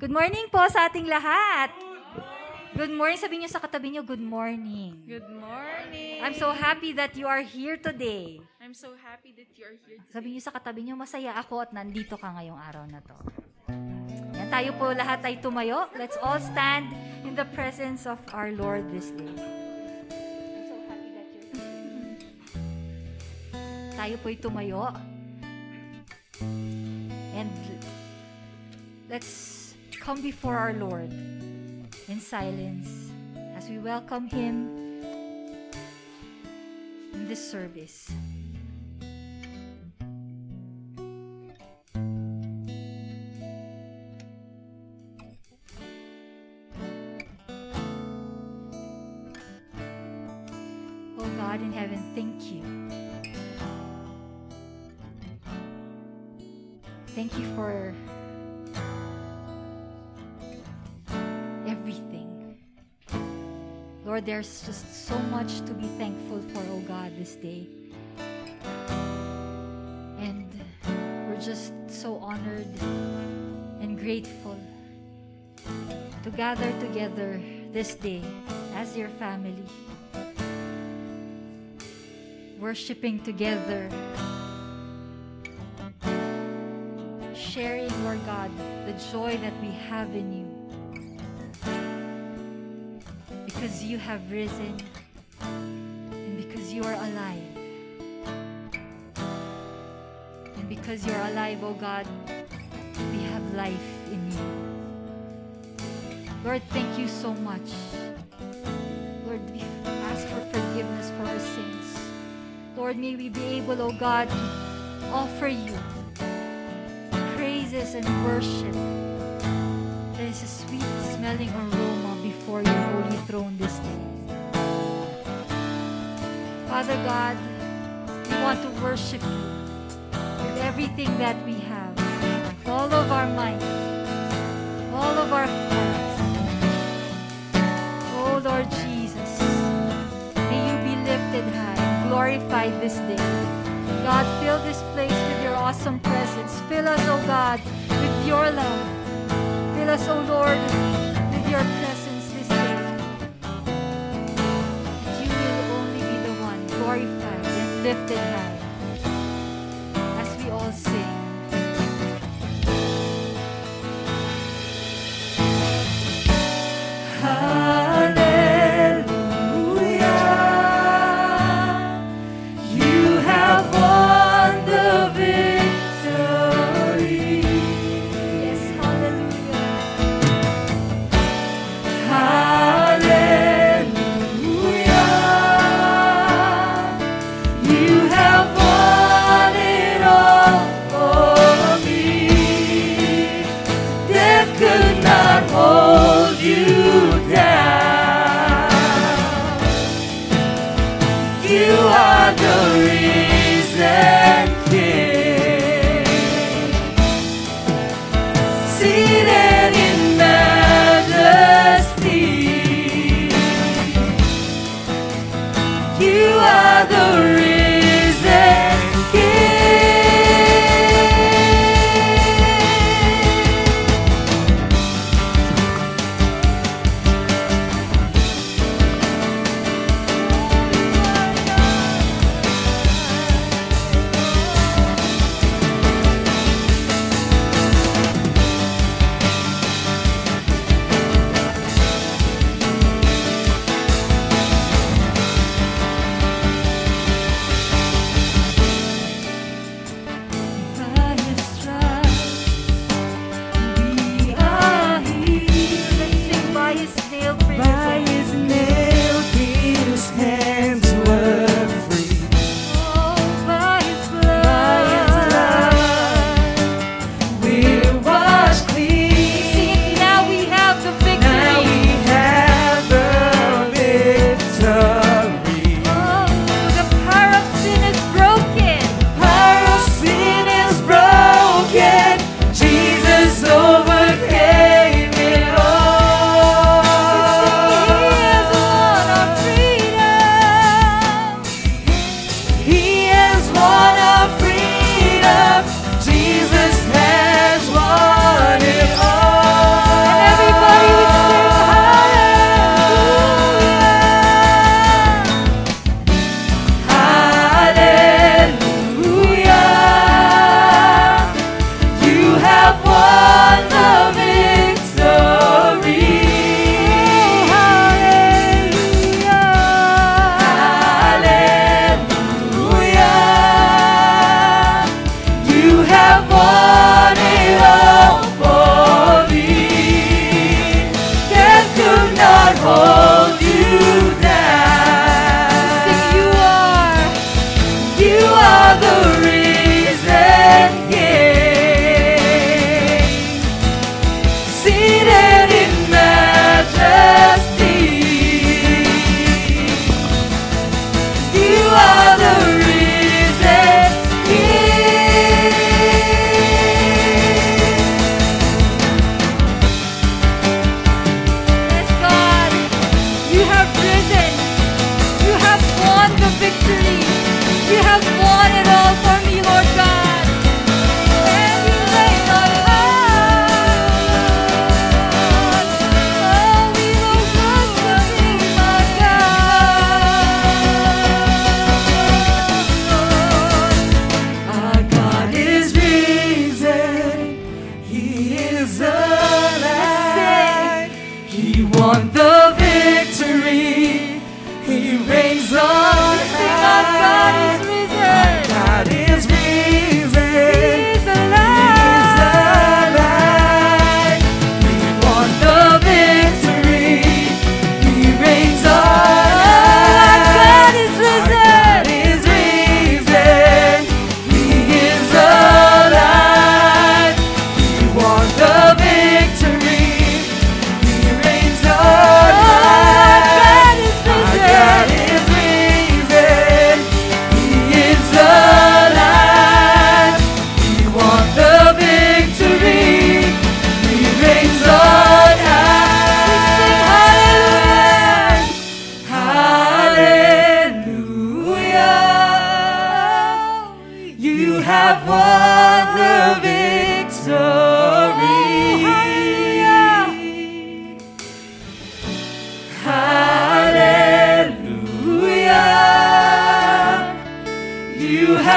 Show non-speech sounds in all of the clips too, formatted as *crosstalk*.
Good morning po sa ating lahat. Good morning. Sabihin niyo sa katabi niyo, good morning. Good morning. I'm so happy that you are here today. I'm so happy that you are here. today. Sabihin niyo sa katabi niyo, masaya ako at nandito ka ngayong araw na to. Yan, tayo po lahat ay tumayo. Let's all stand in the presence of our Lord this day. I'm so happy that you're here. Tayo po'y tumayo. And let's come before our Lord in silence as we welcome Him in this service. Oh God in heaven, thank you. Lord, there's just so much to be thankful for, oh God, this day. And we're just so honored and grateful to gather together this day as your family, worshiping together, sharing, Lord God, the joy that we have in you. Because you have risen and because you are alive. And because you're alive, oh God, we have life in you. Lord, thank you so much. Lord, we ask for forgiveness for our sins. Lord, may we be able, oh God, to offer you praises and worship. There is a sweet smelling aroma before your holy throne this day. Father God, we want to worship you with everything that we have, all of our might, all of our hearts. Oh Lord Jesus, may you be lifted high glorified this day. God, fill this place with your awesome presence. Fill us, oh God, with your love. Fill us, oh Lord, lifted high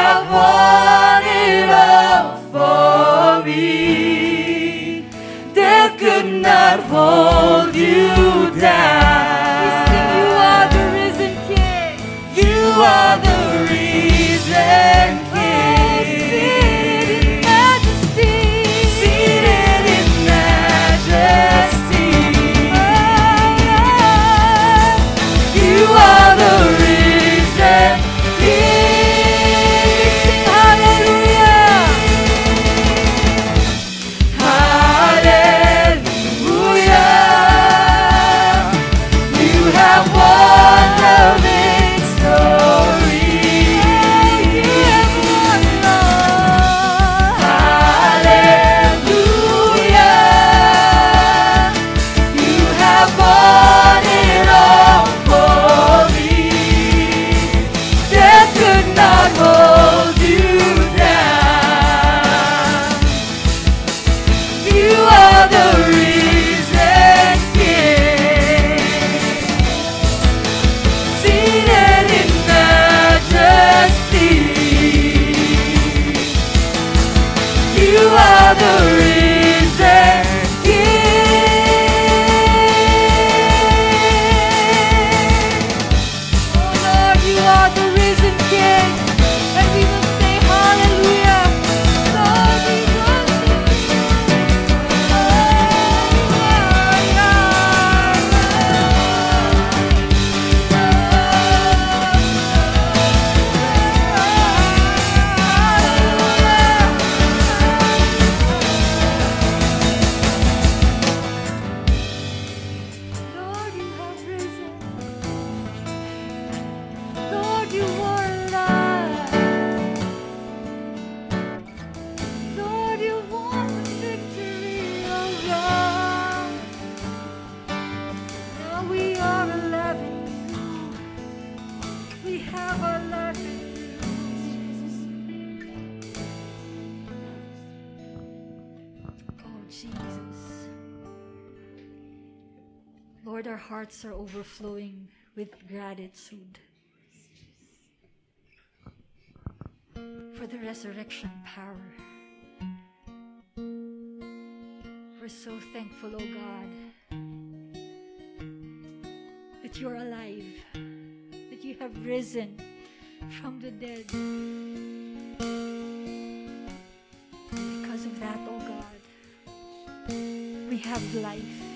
I it all for me. Could not hold you down. We're so thankful, oh God, that you're alive, that you have risen from the dead. Because of that, oh God, we have life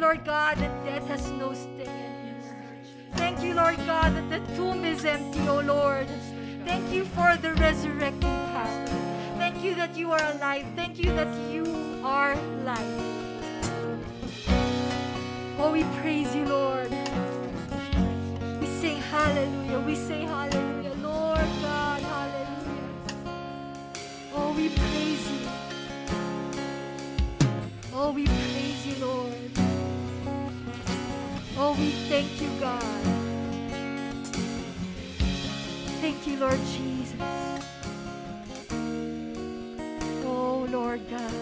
Lord God, that death has no sting in. Thank you, Lord God, that the tomb is empty, O Lord. Thank you for the resurrecting power. Thank you that you are alive. Thank you that you are life. Lord Jesus. Oh, Lord God,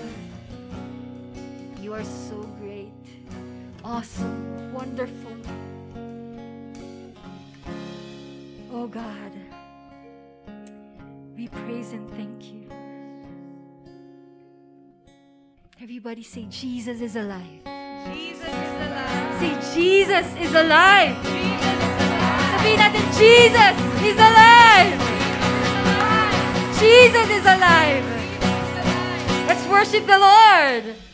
you are so great, awesome, wonderful. Oh, God, we praise and thank you. Everybody say, Jesus is alive. Jesus is alive. Say, Jesus is alive. Jesus is alive. Natin, Jesus He's alive. Jesus is alive. Let's worship the Lord.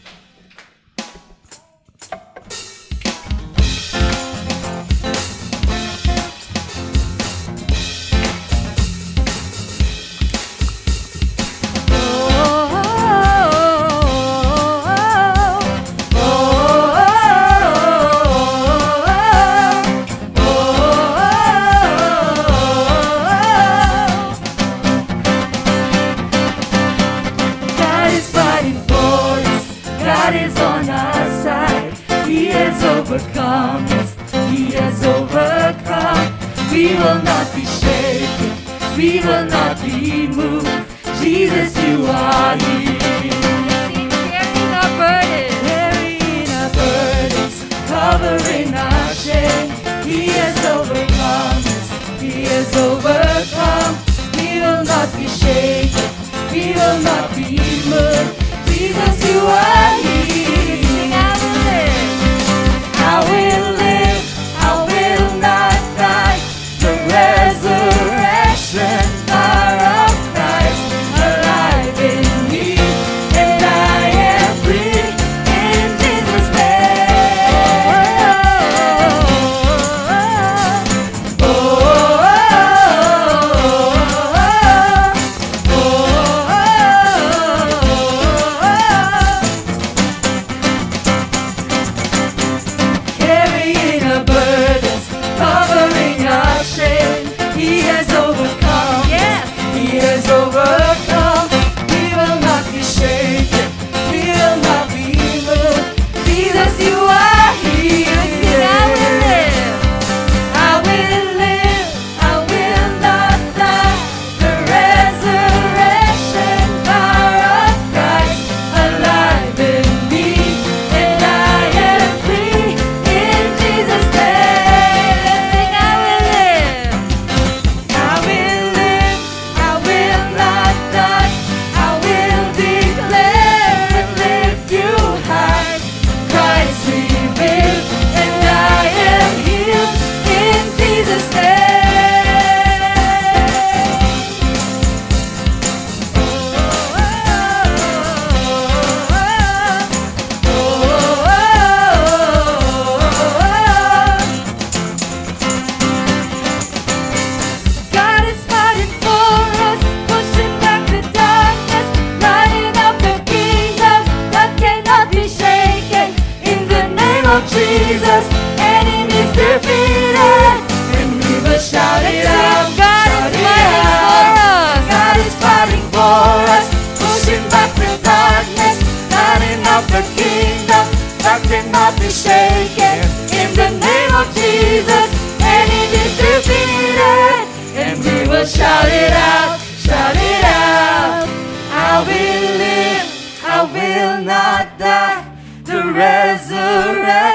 Lord, shout it out, shout it out. I will live, I will not die. The resurrection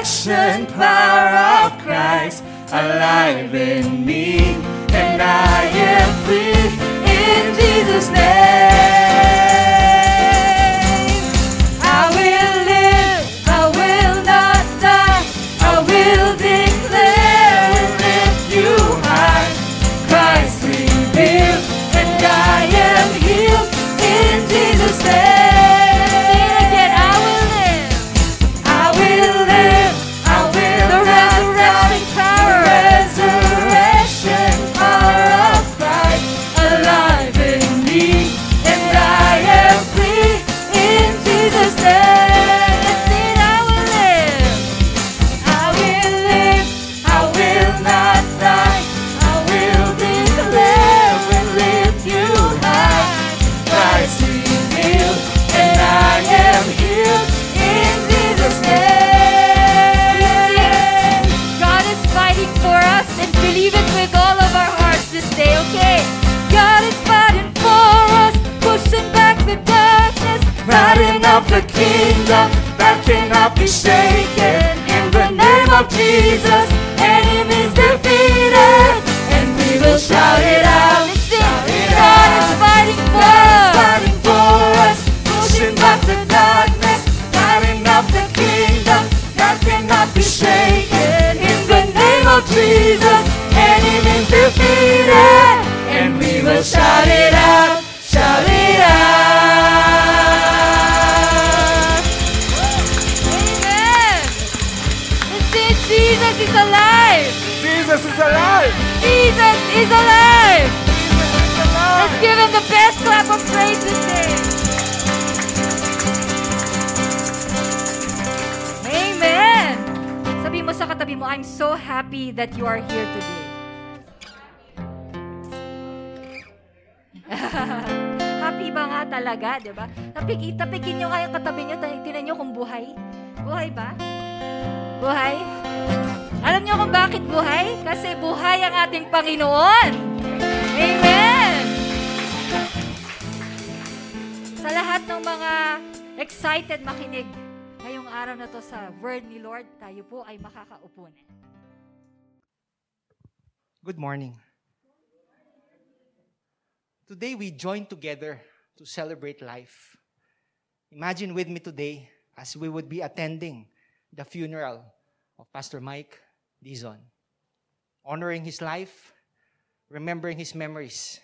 power of Christ alive in me, and I am free in Jesus' name. Jesus, happy that you are here today. *laughs* happy ba nga talaga, di ba? Tapik, tapikin nyo nga yung katabi nyo, tinan nyo kung buhay. Buhay ba? Buhay? Alam nyo kung bakit buhay? Kasi buhay ang ating Panginoon. Amen! Sa lahat ng mga excited makinig ngayong araw na to sa word ni Lord, tayo po ay makakaupo na. Good morning. Today we join together to celebrate life. Imagine with me today as we would be attending the funeral of Pastor Mike Dizon, honoring his life, remembering his memories,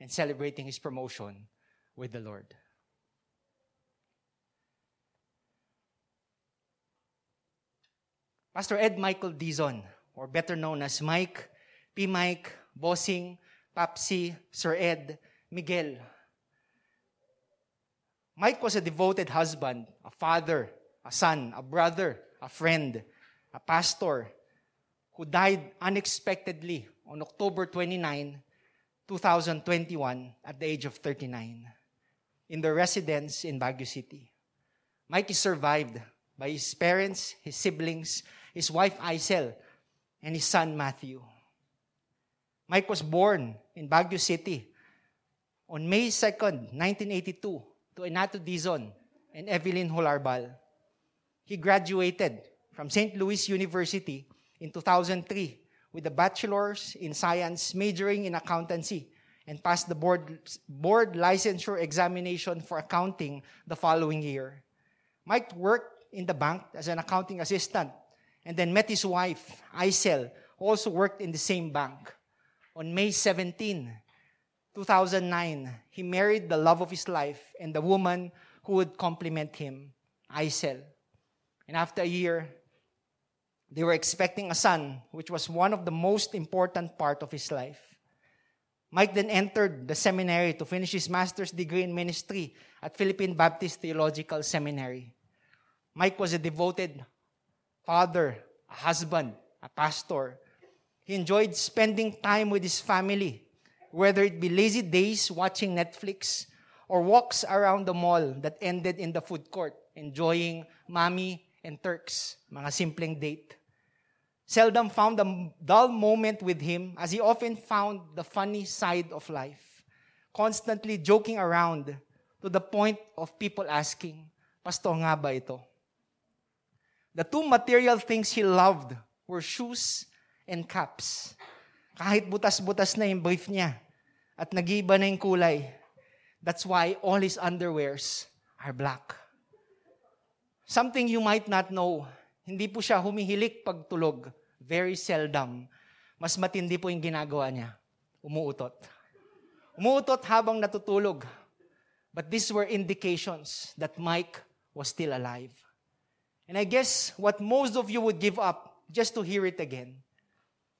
and celebrating his promotion with the Lord. Pastor Ed Michael Dizon, or better known as Mike, P. Mike, Bossing, Papsi, Sir Ed, Miguel. Mike was a devoted husband, a father, a son, a brother, a friend, a pastor, who died unexpectedly on October 29, 2021, at the age of 39, in their residence in Baguio City. Mike is survived by his parents, his siblings, his wife Isel, and his son Matthew. Mike was born in Baguio City on May 2nd, 1982, to Enato Dizon and Evelyn Holarbal. He graduated from St. Louis University in 2003 with a bachelor's in science majoring in accountancy and passed the board, board licensure examination for accounting the following year. Mike worked in the bank as an accounting assistant and then met his wife, Isel, who also worked in the same bank. On May 17, 2009, he married the love of his life and the woman who would complement him, Isel. And after a year, they were expecting a son, which was one of the most important part of his life. Mike then entered the seminary to finish his master's degree in ministry at Philippine Baptist Theological Seminary. Mike was a devoted father, a husband, a pastor. He enjoyed spending time with his family, whether it be lazy days watching Netflix or walks around the mall that ended in the food court, enjoying mommy and Turks, mga simpleng date. Seldom found a dull moment with him as he often found the funny side of life, constantly joking around to the point of people asking, Pasto nga ba ito? The two material things he loved were shoes and caps. Kahit butas-butas na yung brief niya at nag-iba na yung kulay, that's why all his underwears are black. Something you might not know, hindi po siya humihilik pagtulog. Very seldom. Mas matindi po yung ginagawa niya. Umuutot. Umuutot habang natutulog. But these were indications that Mike was still alive. And I guess what most of you would give up just to hear it again.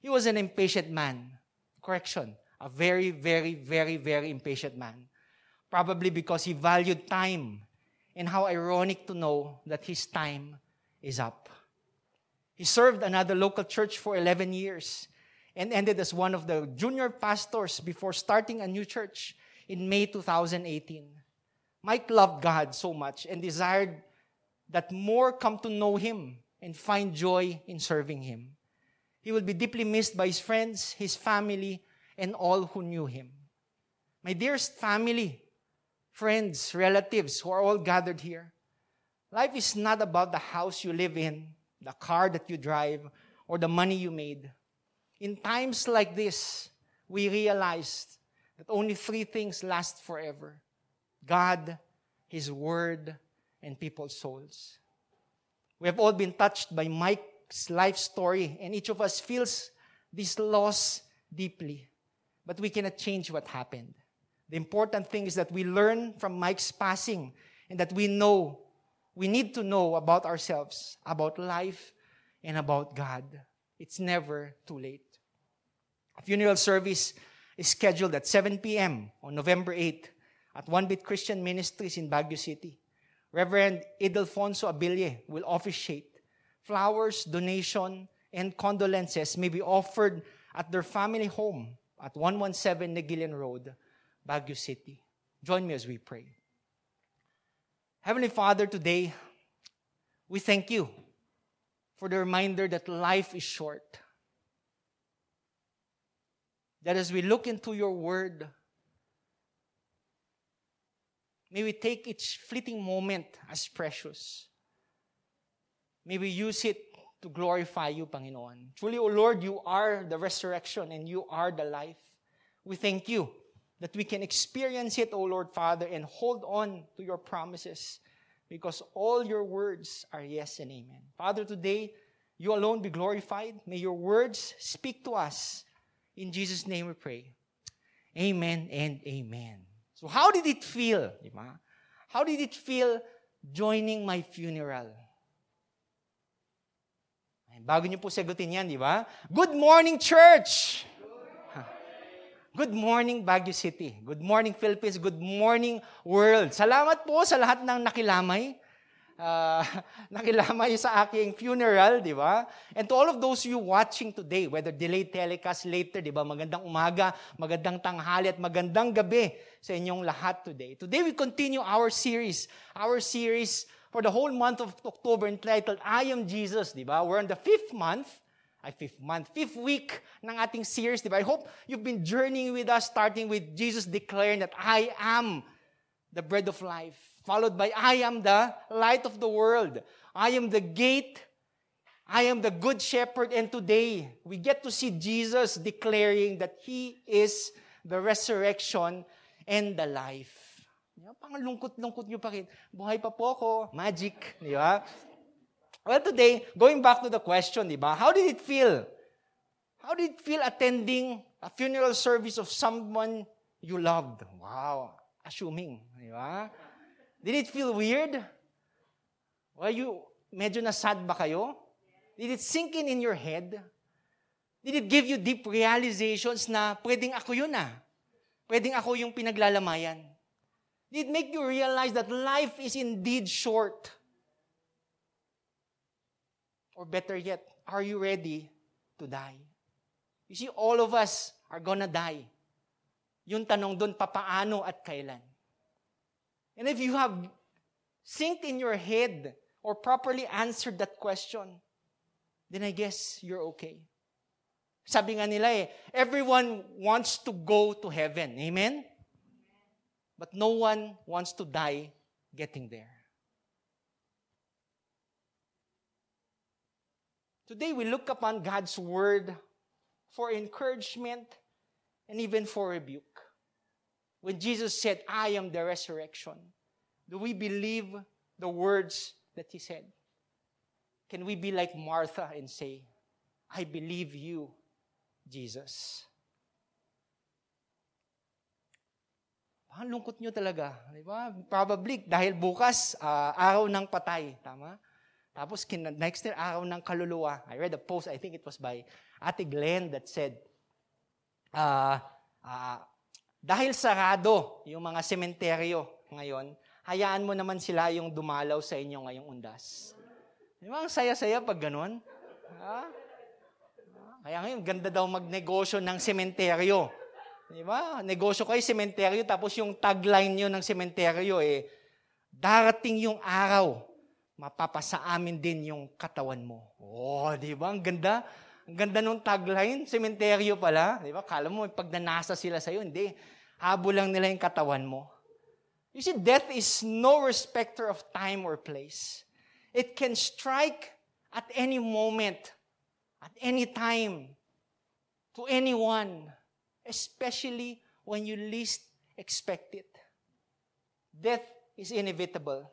He was an impatient man. Correction. A very, very, very, very impatient man. Probably because he valued time. And how ironic to know that his time is up. He served another local church for 11 years and ended as one of the junior pastors before starting a new church in May 2018. Mike loved God so much and desired that more come to know him and find joy in serving him. He will be deeply missed by his friends, his family, and all who knew him. My dearest family, friends, relatives who are all gathered here, Life is not about the house you live in, the car that you drive, or the money you made. In times like this, we realized that only three things last forever God, His Word, and people's souls. We have all been touched by Mike's life story, and each of us feels this loss deeply. But we cannot change what happened. The important thing is that we learn from Mike's passing and that we know, we need to know about ourselves, about life, and about God. It's never too late. A funeral service is scheduled at 7 p.m. on November 8th at One Bit Christian Ministries in Baguio City. Reverend Idelfonso Abille will officiate. Flowers, donation, and condolences may be offered at their family home at 117 Negilian Road, Baguio City. Join me as we pray. Heavenly Father, today we thank you for the reminder that life is short. That as we look into your word, may we take each fleeting moment as precious. May we use it to glorify you, Panginoon. Truly, O Lord, you are the resurrection and you are the life. We thank you that we can experience it, O Lord Father, and hold on to your promises because all your words are yes and amen. Father, today, you alone be glorified. May your words speak to us. In Jesus' name we pray. Amen and amen. So how did it feel? How did it feel joining my funeral? Bago niyo po sagutin yan, di ba? Good morning, church! Good morning, Baguio City. Good morning, Philippines. Good morning, world. Salamat po sa lahat ng nakilamay. Uh, *laughs* nakilamay sa aking funeral, di ba? And to all of those you watching today, whether delayed telecast later, di ba? Magandang umaga, magandang tanghali, at magandang gabi sa inyong lahat today. Today we continue our series, our series for the whole month of October entitled, I Am Jesus, di ba? We're in the fifth month, ay fifth month, fifth week ng ating series, di ba? I hope you've been journeying with us, starting with Jesus declaring that I am the bread of life, followed by I am the light of the world. I am the gate. I am the good shepherd. And today, we get to see Jesus declaring that He is the resurrection and the life. Pang lungkot-lungkot nyo pa rin. Buhay pa po ako. Magic. Di ba? Well, today, going back to the question, di ba? How did it feel? How did it feel attending a funeral service of someone you loved? Wow. Assuming. Di ba? Did it feel weird? Were you, medyo na-sad ba kayo? Did it sink in in your head? Did it give you deep realizations na pwedeng ako yun ah? Pwedeng ako yung pinaglalamayan? It make you realize that life is indeed short? Or better yet, are you ready to die? You see, all of us are gonna die. Yung tanong doon, papaano at kailan? And if you have synced in your head or properly answered that question, then I guess you're okay. Sabi nga nila eh, everyone wants to go to heaven. Amen? But no one wants to die getting there. Today we look upon God's word for encouragement and even for rebuke. When Jesus said, I am the resurrection, do we believe the words that he said? Can we be like Martha and say, I believe you, Jesus? Ang lungkot nyo talaga. Di ba? Probably, dahil bukas, uh, araw ng patay. Tama? Tapos, kin- next year, araw ng kaluluwa. I read a post, I think it was by Ate Glenn that said, uh, uh, dahil sarado yung mga sementeryo ngayon, hayaan mo naman sila yung dumalaw sa inyo ngayong undas. Di ba? Ang saya-saya pag ganun. Ha? Kaya ngayon, ganda daw magnegosyo ng sementeryo. Di ba? Negosyo kayo, sementeryo, tapos yung tagline nyo ng sementeryo, eh, darating yung araw, mapapasa amin din yung katawan mo. Oh, di ba? Ang ganda. Ang ganda nung tagline, sementeryo pala. Di ba? Kala mo, pag nanasa sila sa'yo, hindi. Habo lang nila yung katawan mo. You see, death is no respecter of time or place. It can strike at any moment, at any time, to anyone, especially when you least expect it. Death is inevitable.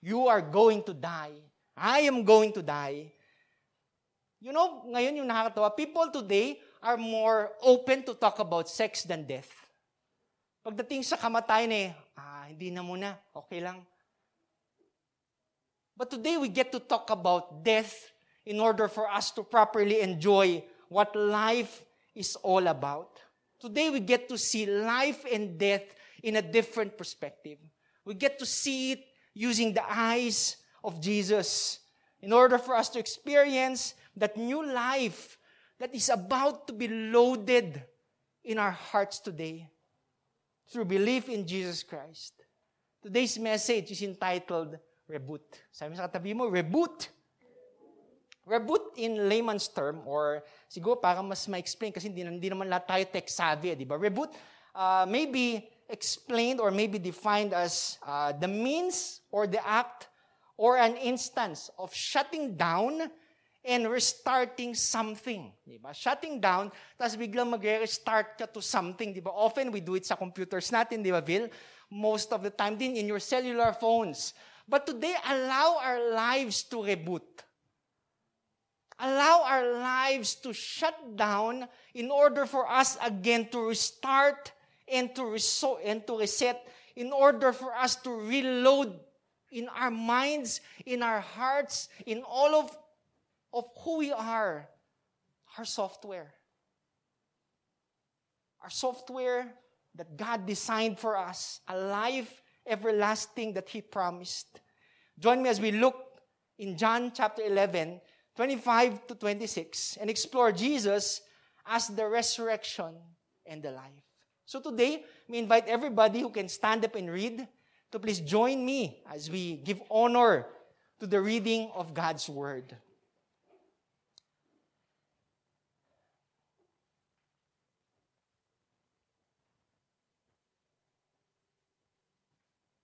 You are going to die. I am going to die. You know, ngayon yung nakakatawa, people today are more open to talk about sex than death. Pagdating sa kamatayan eh, ah, hindi na muna, okay lang. But today we get to talk about death in order for us to properly enjoy what life is all about. Today we get to see life and death in a different perspective. We get to see it using the eyes of Jesus in order for us to experience that new life that is about to be loaded in our hearts today through belief in Jesus Christ. Today's message is entitled Reboot. Sabi sa katabi mo, Reboot. Reboot in layman's term, or siguro para mas ma-explain kasi hindi, hindi naman lahat tayo tech-savvy, di ba? Reboot uh, may be explained or may be defined as uh, the means or the act or an instance of shutting down and restarting something. Di ba? Shutting down, tapos biglang mag-restart ka to something. Di ba? Often we do it sa computers natin, di ba, Bill? Most of the time din in your cellular phones. But today, allow our lives to reboot. Allow our lives to shut down in order for us again to restart and to, reso- and to reset, in order for us to reload in our minds, in our hearts, in all of of who we are, our software. Our software that God designed for us, a life everlasting that He promised. Join me as we look in John chapter 11, 25 to 26, and explore Jesus as the resurrection and the life. So today, we invite everybody who can stand up and read to please join me as we give honor to the reading of God's Word.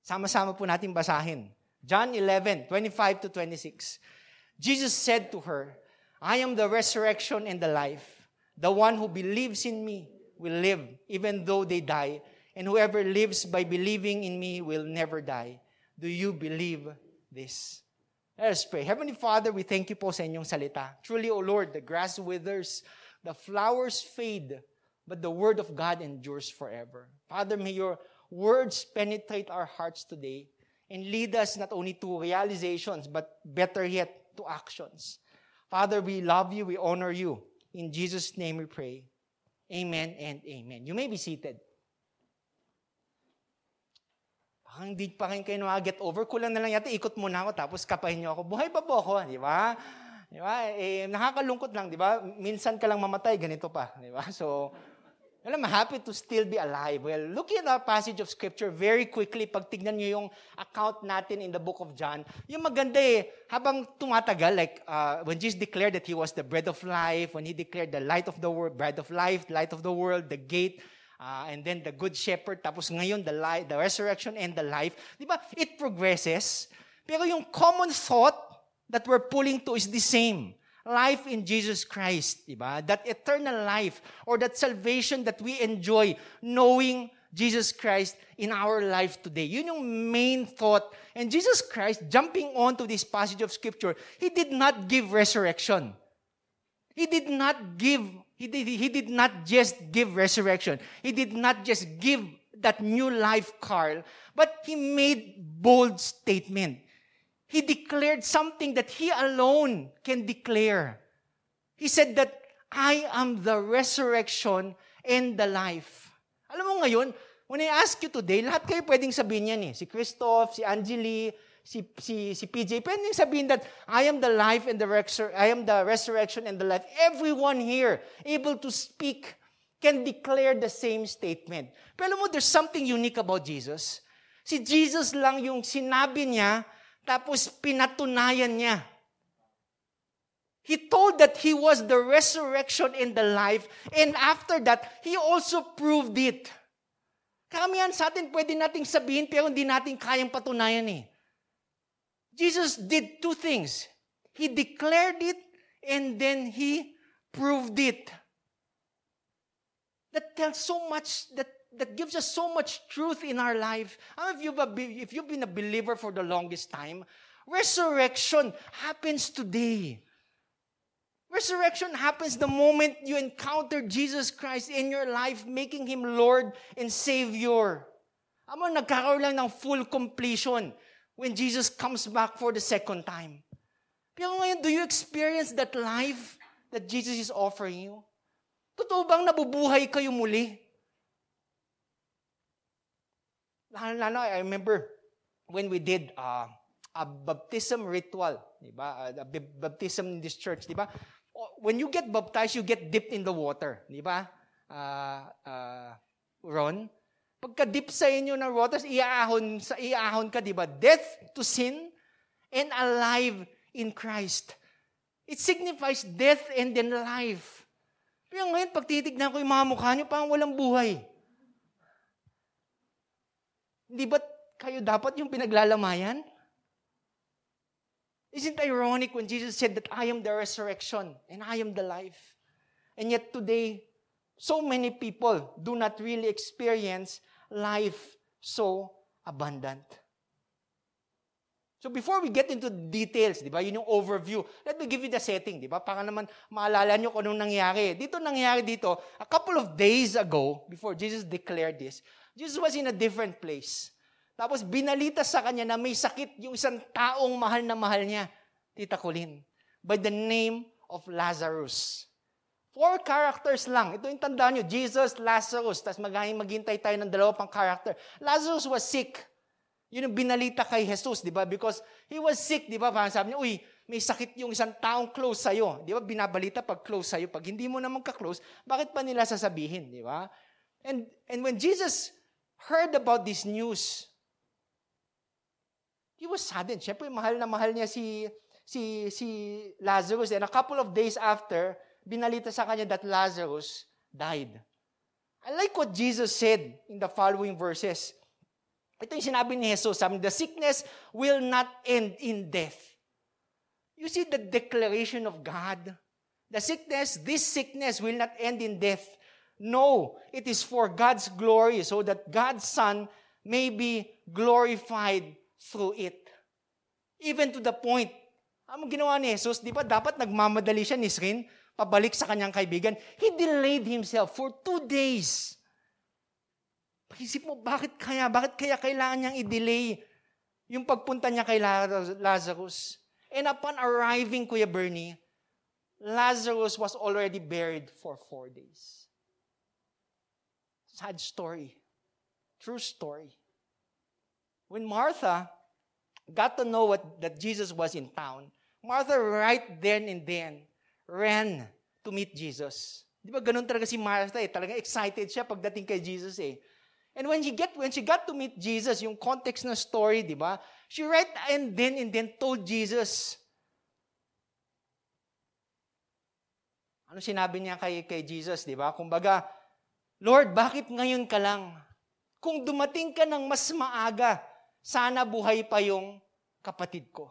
Sama-sama po natin basahin. John 11, 25 to 26. Jesus said to her, I am the resurrection and the life. The one who believes in me will live even though they die, and whoever lives by believing in me will never die. Do you believe this? Let us pray. Heavenly Father, we thank you po sa inyong salita. Truly, O Lord, the grass withers, the flowers fade, but the word of God endures forever. Father, may your words penetrate our hearts today and lead us not only to realizations, but better yet, to actions. Father, we love you, we honor you. In Jesus' name we pray. Amen and amen. You may be seated. Parang hindi pa rin kayo get over. Kulang na lang yata, ikot muna ako, tapos kapahin niyo ako. Buhay pa po ako, di ba? Di ba? Eh, nakakalungkot lang, di ba? Minsan ka lang mamatay, ganito pa. Di ba? So, well, I'm happy to still be alive. Well, looking at our passage of Scripture very quickly, pag tignan nyo yung account natin in the book of John, yung maganda eh, habang tumatagal, like uh, when Jesus declared that He was the bread of life, when He declared the light of the world, bread of life, light of the world, the gate, uh, and then the good shepherd, tapos ngayon the, life, the resurrection and the life, di ba? It progresses. Pero yung common thought that we're pulling to is the same life in Jesus Christ, diba? That eternal life or that salvation that we enjoy knowing Jesus Christ in our life today. Yun yung main thought. And Jesus Christ, jumping on to this passage of scripture, He did not give resurrection. He did not give, he did, he did not just give resurrection. He did not just give that new life, Carl, but He made bold statement. He declared something that he alone can declare. He said that, I am the resurrection and the life. Alam mo ngayon, when I ask you today, lahat kayo pwedeng sabihin yan eh. Si Christoph, si Angeli, si, si, si PJ, pwedeng sabihin that, I am the life and the resur- I am the resurrection and the life. Everyone here able to speak can declare the same statement. Pero mo, there's something unique about Jesus. Si Jesus lang yung sinabi niya tapos pinatunayan niya. He told that he was the resurrection and the life. And after that, he also proved it. Karamihan sa atin, pwede nating sabihin, pero hindi natin kayang patunayan eh. Jesus did two things. He declared it and then he proved it. That tells so much, that, that gives us so much truth in our life. How if you've, if you've been a believer for the longest time, resurrection happens today. Resurrection happens the moment you encounter Jesus Christ in your life, making Him Lord and Savior. Amo, nagkakaroon lang ng full completion when Jesus comes back for the second time. Pero ngayon, do you experience that life that Jesus is offering you? Totoo bang nabubuhay kayo muli? Lalo, I remember when we did uh, a baptism ritual, di ba? A baptism in this church, di ba? When you get baptized, you get dipped in the water, di ba? Uh, uh, Ron, pagka-dip sa inyo ng water, iaahon, sa iaahon ka, di ba? Death to sin and alive in Christ. It signifies death and then life. Pero ngayon, pag titignan ko yung mga mukha nyo, parang walang buhay. Hindi ba kayo dapat yung pinaglalamayan? Isn't it ironic when Jesus said that I am the resurrection and I am the life? And yet today, so many people do not really experience life so abundant. So before we get into details, di ba, yun yung overview, let me give you the setting, di ba? Para naman maalala nyo kung anong nangyari. Dito nangyari dito, a couple of days ago, before Jesus declared this, Jesus was in a different place. Tapos binalita sa kanya na may sakit yung isang taong mahal na mahal niya, Tita Colleen, by the name of Lazarus. Four characters lang. Ito yung tandaan nyo, Jesus, Lazarus, tapos maghintay tayo ng dalawa pang character. Lazarus was sick. Yun yung binalita kay Jesus, di ba? Because he was sick, di ba? Parang sabi niya, uy, may sakit yung isang taong close sa'yo. Di ba? Binabalita pag close sa'yo. Pag hindi mo naman ka-close, bakit pa nila sasabihin, di ba? And, and when Jesus heard about this news, he was saddened. Siyempre, mahal na mahal niya si, si, si Lazarus. And a couple of days after, binalita sa kanya that Lazarus died. I like what Jesus said in the following verses. Ito yung sinabi ni Jesus, the sickness will not end in death. You see the declaration of God? The sickness, this sickness will not end in death. No, it is for God's glory so that God's Son may be glorified through it. Even to the point, ang ginawa ni Jesus, di ba dapat nagmamadali siya ni Srin, pabalik sa kanyang kaibigan. He delayed himself for two days. Isip mo, bakit kaya? Bakit kaya kailangan niyang i-delay yung pagpunta niya kay Lazarus? And upon arriving, Kuya Bernie, Lazarus was already buried for four days. Sad story. True story. When Martha got to know what, that Jesus was in town, Martha right then and then ran to meet Jesus. Di ba ganun talaga si Martha eh. Talaga excited siya pagdating kay Jesus eh. And when she get when she got to meet Jesus, yung context ng story, di ba? She right and then and then told Jesus. Ano sinabi niya kay kay Jesus, di ba? Kumbaga, Lord, bakit ngayon ka lang? Kung dumating ka ng mas maaga, sana buhay pa yung kapatid ko.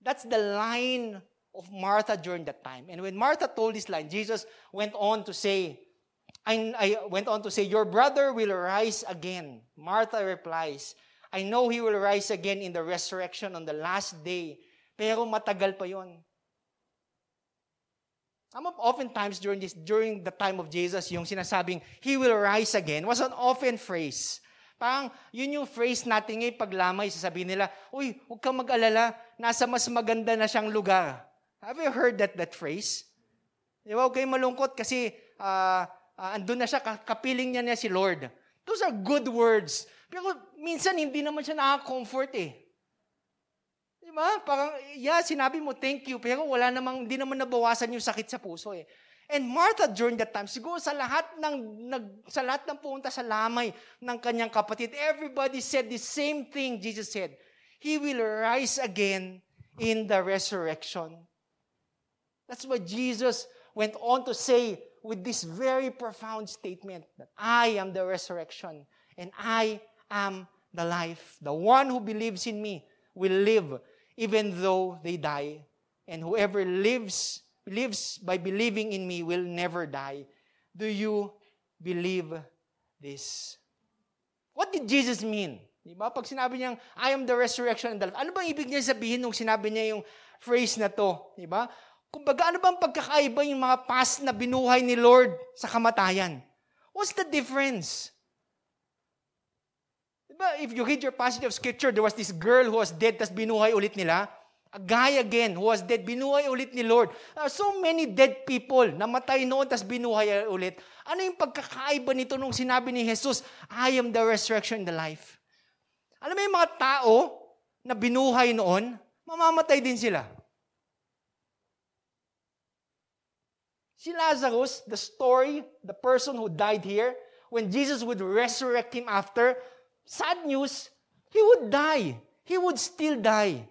That's the line of Martha during that time. And when Martha told this line, Jesus went on to say, I, I went on to say, Your brother will rise again. Martha replies, I know he will rise again in the resurrection on the last day. Pero matagal pa yon. Oftentimes during, this, during the time of Jesus, yung sinasabing, He will rise again, was an often phrase. Parang, yun yung phrase natin ngayon paglamay, sasabihin nila, Uy, huwag kang mag-alala, nasa mas maganda na siyang lugar. Have you heard that, that phrase? Di ba, huwag kayong malungkot kasi uh, uh, andun na siya, kapiling niya niya si Lord. Those are good words. Pero minsan hindi naman siya nakaka-comfort eh. Di ba? Parang, yeah, sinabi mo thank you, pero wala namang, hindi naman nabawasan yung sakit sa puso eh. And Martha during that time, siguro sa lahat ng nag, sa lahat ng pumunta sa lamay ng kanyang kapatid, everybody said the same thing Jesus said. He will rise again in the resurrection. That's what Jesus went on to say with this very profound statement that I am the resurrection and I am the life. The one who believes in me will live even though they die. And whoever lives lives by believing in me will never die. Do you believe this? What did Jesus mean? Di ba? Pag sinabi niyang, I am the resurrection and the life, ano bang ibig niya sabihin nung sinabi niya yung phrase na to? Di ba? Kumbaga, ano bang pagkakaiba yung mga past na binuhay ni Lord sa kamatayan? What's the difference? Diba, if you read your passage of scripture, there was this girl who was dead, tas binuhay ulit nila. A guy again who was dead, binuhay ulit ni Lord. Uh, so many dead people, namatay noon, tas binuhay ulit. Ano yung pagkakaiba nito nung sinabi ni Jesus, I am the resurrection and the life. Alam mo yung mga tao na binuhay noon, mamamatay din sila. Si Lazarus, the story, the person who died here, when Jesus would resurrect him after, sad news, he would die. He would still die.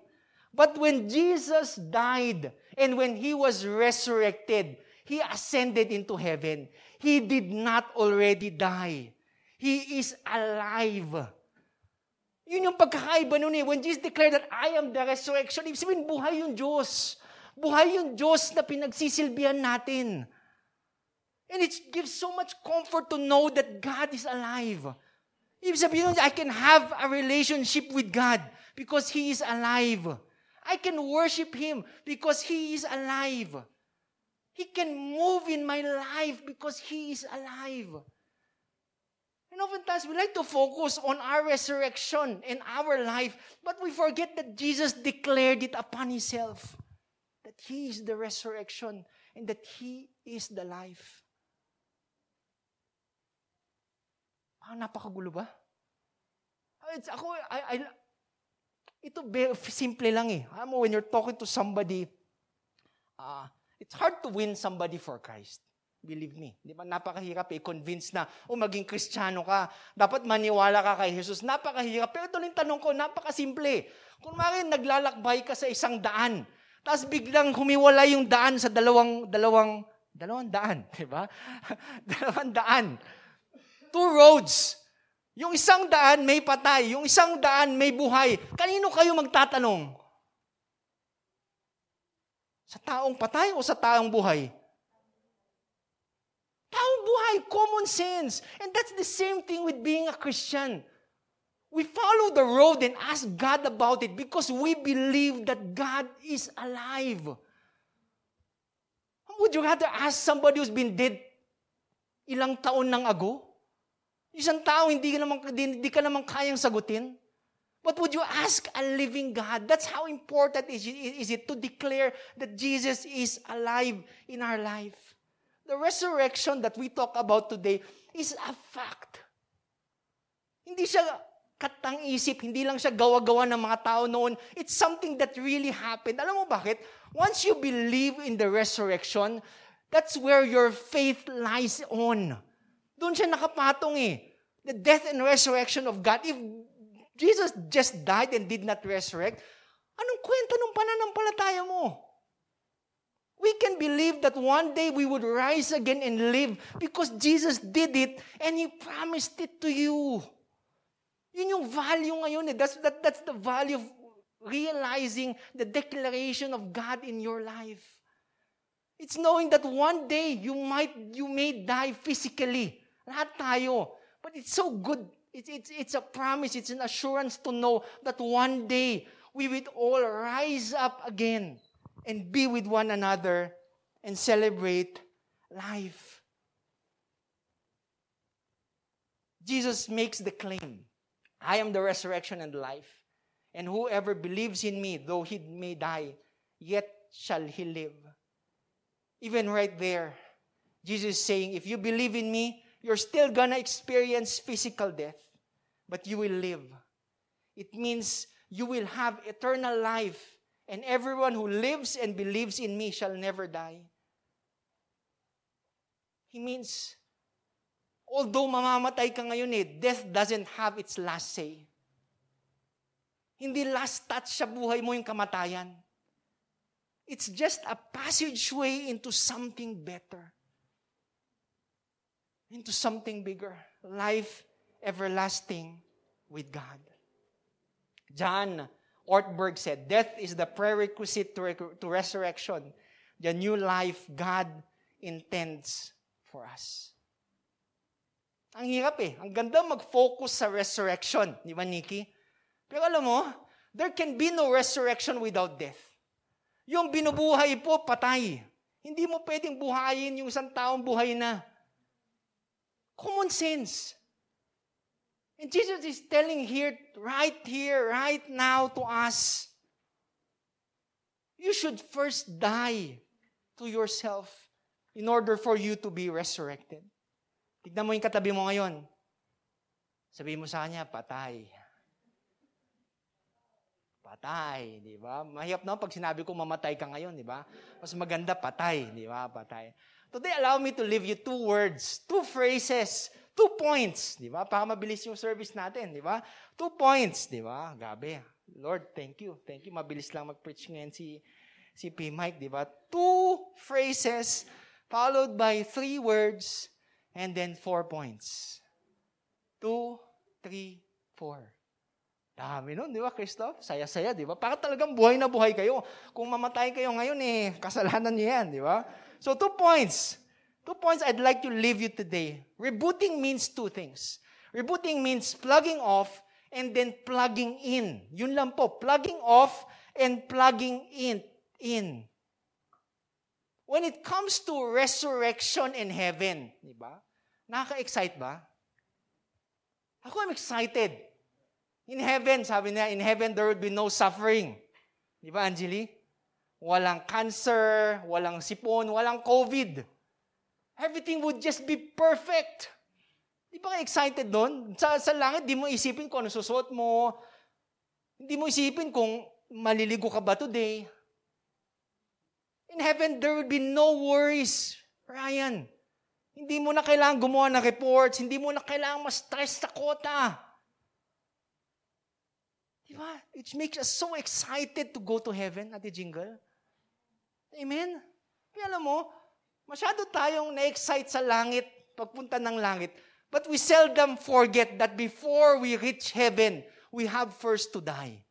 But when Jesus died and when he was resurrected, he ascended into heaven. He did not already die. He is alive. Yun yung pagkakaiba nun eh. When Jesus declared that I am the resurrection, ibig sabihin, buhay yung Diyos. Buhay yung Diyos na pinagsisilbihan natin. And it gives so much comfort to know that God is alive. Ibig sabihin, I can have a relationship with God because He is alive. I can worship Him because He is alive. He can move in my life because He is alive. And oftentimes we like to focus on our resurrection and our life, but we forget that Jesus declared it upon Himself. That He is the resurrection and that He is the life. Ah, napakagulo ba? It's, ako, I, I, ito, simple lang eh. Alam mo, when you're talking to somebody, uh, it's hard to win somebody for Christ. Believe me. Di ba? Napakahirap eh. Convince na, oh, maging kristyano ka. Dapat maniwala ka kay Jesus. Napakahirap. Pero ito yung tanong ko, napakasimple. Kung maaaring naglalakbay ka sa isang daan, tapos biglang humiwala yung daan sa dalawang, dalawang, dalawang daan. *laughs* Di ba? dalawang daan two roads. Yung isang daan may patay, yung isang daan may buhay. Kanino kayo magtatanong? Sa taong patay o sa taong buhay? Taong buhay, common sense. And that's the same thing with being a Christian. We follow the road and ask God about it because we believe that God is alive. Would you rather ask somebody who's been dead ilang taon nang ago? Isang tao, hindi ka naman, hindi ka naman kayang sagutin. But would you ask a living God? That's how important is it, is it to declare that Jesus is alive in our life. The resurrection that we talk about today is a fact. Hindi siya katang-isip, hindi lang siya gawa-gawa ng mga tao noon. It's something that really happened. Alam mo bakit? Once you believe in the resurrection, that's where your faith lies on. Doon siya nakapatong eh. The death and resurrection of God. If Jesus just died and did not resurrect, anong kwento ng pananampalataya mo? We can believe that one day we would rise again and live because Jesus did it and He promised it to you. Yun yung value ngayon eh. That's, that, that's the value of realizing the declaration of God in your life. It's knowing that one day you might, you may die physically. Lahat tayo. But it's so good. It's, it's, it's a promise, it's an assurance to know that one day we will all rise up again and be with one another and celebrate life. Jesus makes the claim I am the resurrection and life. And whoever believes in me, though he may die, yet shall he live. Even right there, Jesus is saying, If you believe in me, you're still gonna experience physical death, but you will live. It means you will have eternal life, and everyone who lives and believes in me shall never die. He means, although mamamatay ka ngayon eh, death doesn't have its last say. Hindi last touch sa buhay mo yung kamatayan. It's just a passageway into something better into something bigger life everlasting with God. John Ortberg said, Death is the prerequisite to, rec- to resurrection, the new life God intends for us. Ang hirap eh. Ang ganda mag-focus sa resurrection. Di ba, Nikki? Pero alam mo, there can be no resurrection without death. Yung binubuhay po, patay. Hindi mo pwedeng buhayin yung isang taong buhay na. Common sense. And Jesus is telling here, right here, right now to us, you should first die to yourself in order for you to be resurrected. Tignan mo yung katabi mo ngayon. Sabihin mo sa kanya, patay. Patay, di ba? Mahirap na pag sinabi ko mamatay ka ngayon, di ba? Mas maganda patay, di ba? Patay. Today, allow me to leave you two words, two phrases, two points, di ba? Para mabilis yung service natin, di ba? Two points, di ba? Gabi. Lord, thank you. Thank you. Mabilis lang mag-preach ngayon si, si P. Mike, di ba? Two phrases followed by three words and then four points. Two, three, four. Dami nun, di ba, Christoph? Saya-saya, di ba? Para talagang buhay na buhay kayo. Kung mamatay kayo ngayon, eh, kasalanan niyo yan, di ba? So two points. Two points I'd like to leave you today. Rebooting means two things. Rebooting means plugging off and then plugging in. Yun lang po. Plugging off and plugging in. in. When it comes to resurrection in heaven, di ba? Nakaka-excite ba? Ako I'm excited. In heaven, sabi niya, in heaven there will be no suffering. Di ba, Angeli? Walang cancer, walang sipon, walang COVID. Everything would just be perfect. Di ba excited doon? Sa, sa langit, di mo isipin kung ano susuot mo. Hindi mo isipin kung maliligo ka ba today. In heaven, there will be no worries. Ryan, hindi mo na kailangan gumawa ng reports. Hindi mo na kailangan ma-stress sa kota. Di ba? It makes us so excited to go to heaven, Ate Jingle. Amen? Kaya alam mo, masyado tayong na-excite sa langit, pagpunta ng langit. But we seldom forget that before we reach heaven, we have first to die.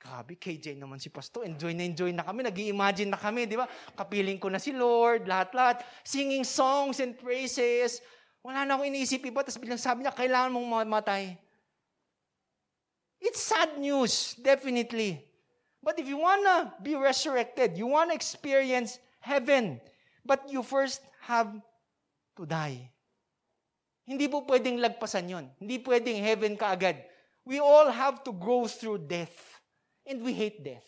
Grabe, KJ naman si Pasto. Enjoy na enjoy na kami. nag imagine na kami, di ba? Kapiling ko na si Lord, lahat-lahat. Singing songs and praises. Wala na akong iniisip iba. Tapos bilang sabi niya, kailangan mong mamatay. It's sad news, definitely. But if you want to be resurrected, you want to experience heaven, but you first have to die. Hindi po pwedeng lagpasan yon. Hindi pwedeng heaven ka agad. We all have to go through death. And we hate death.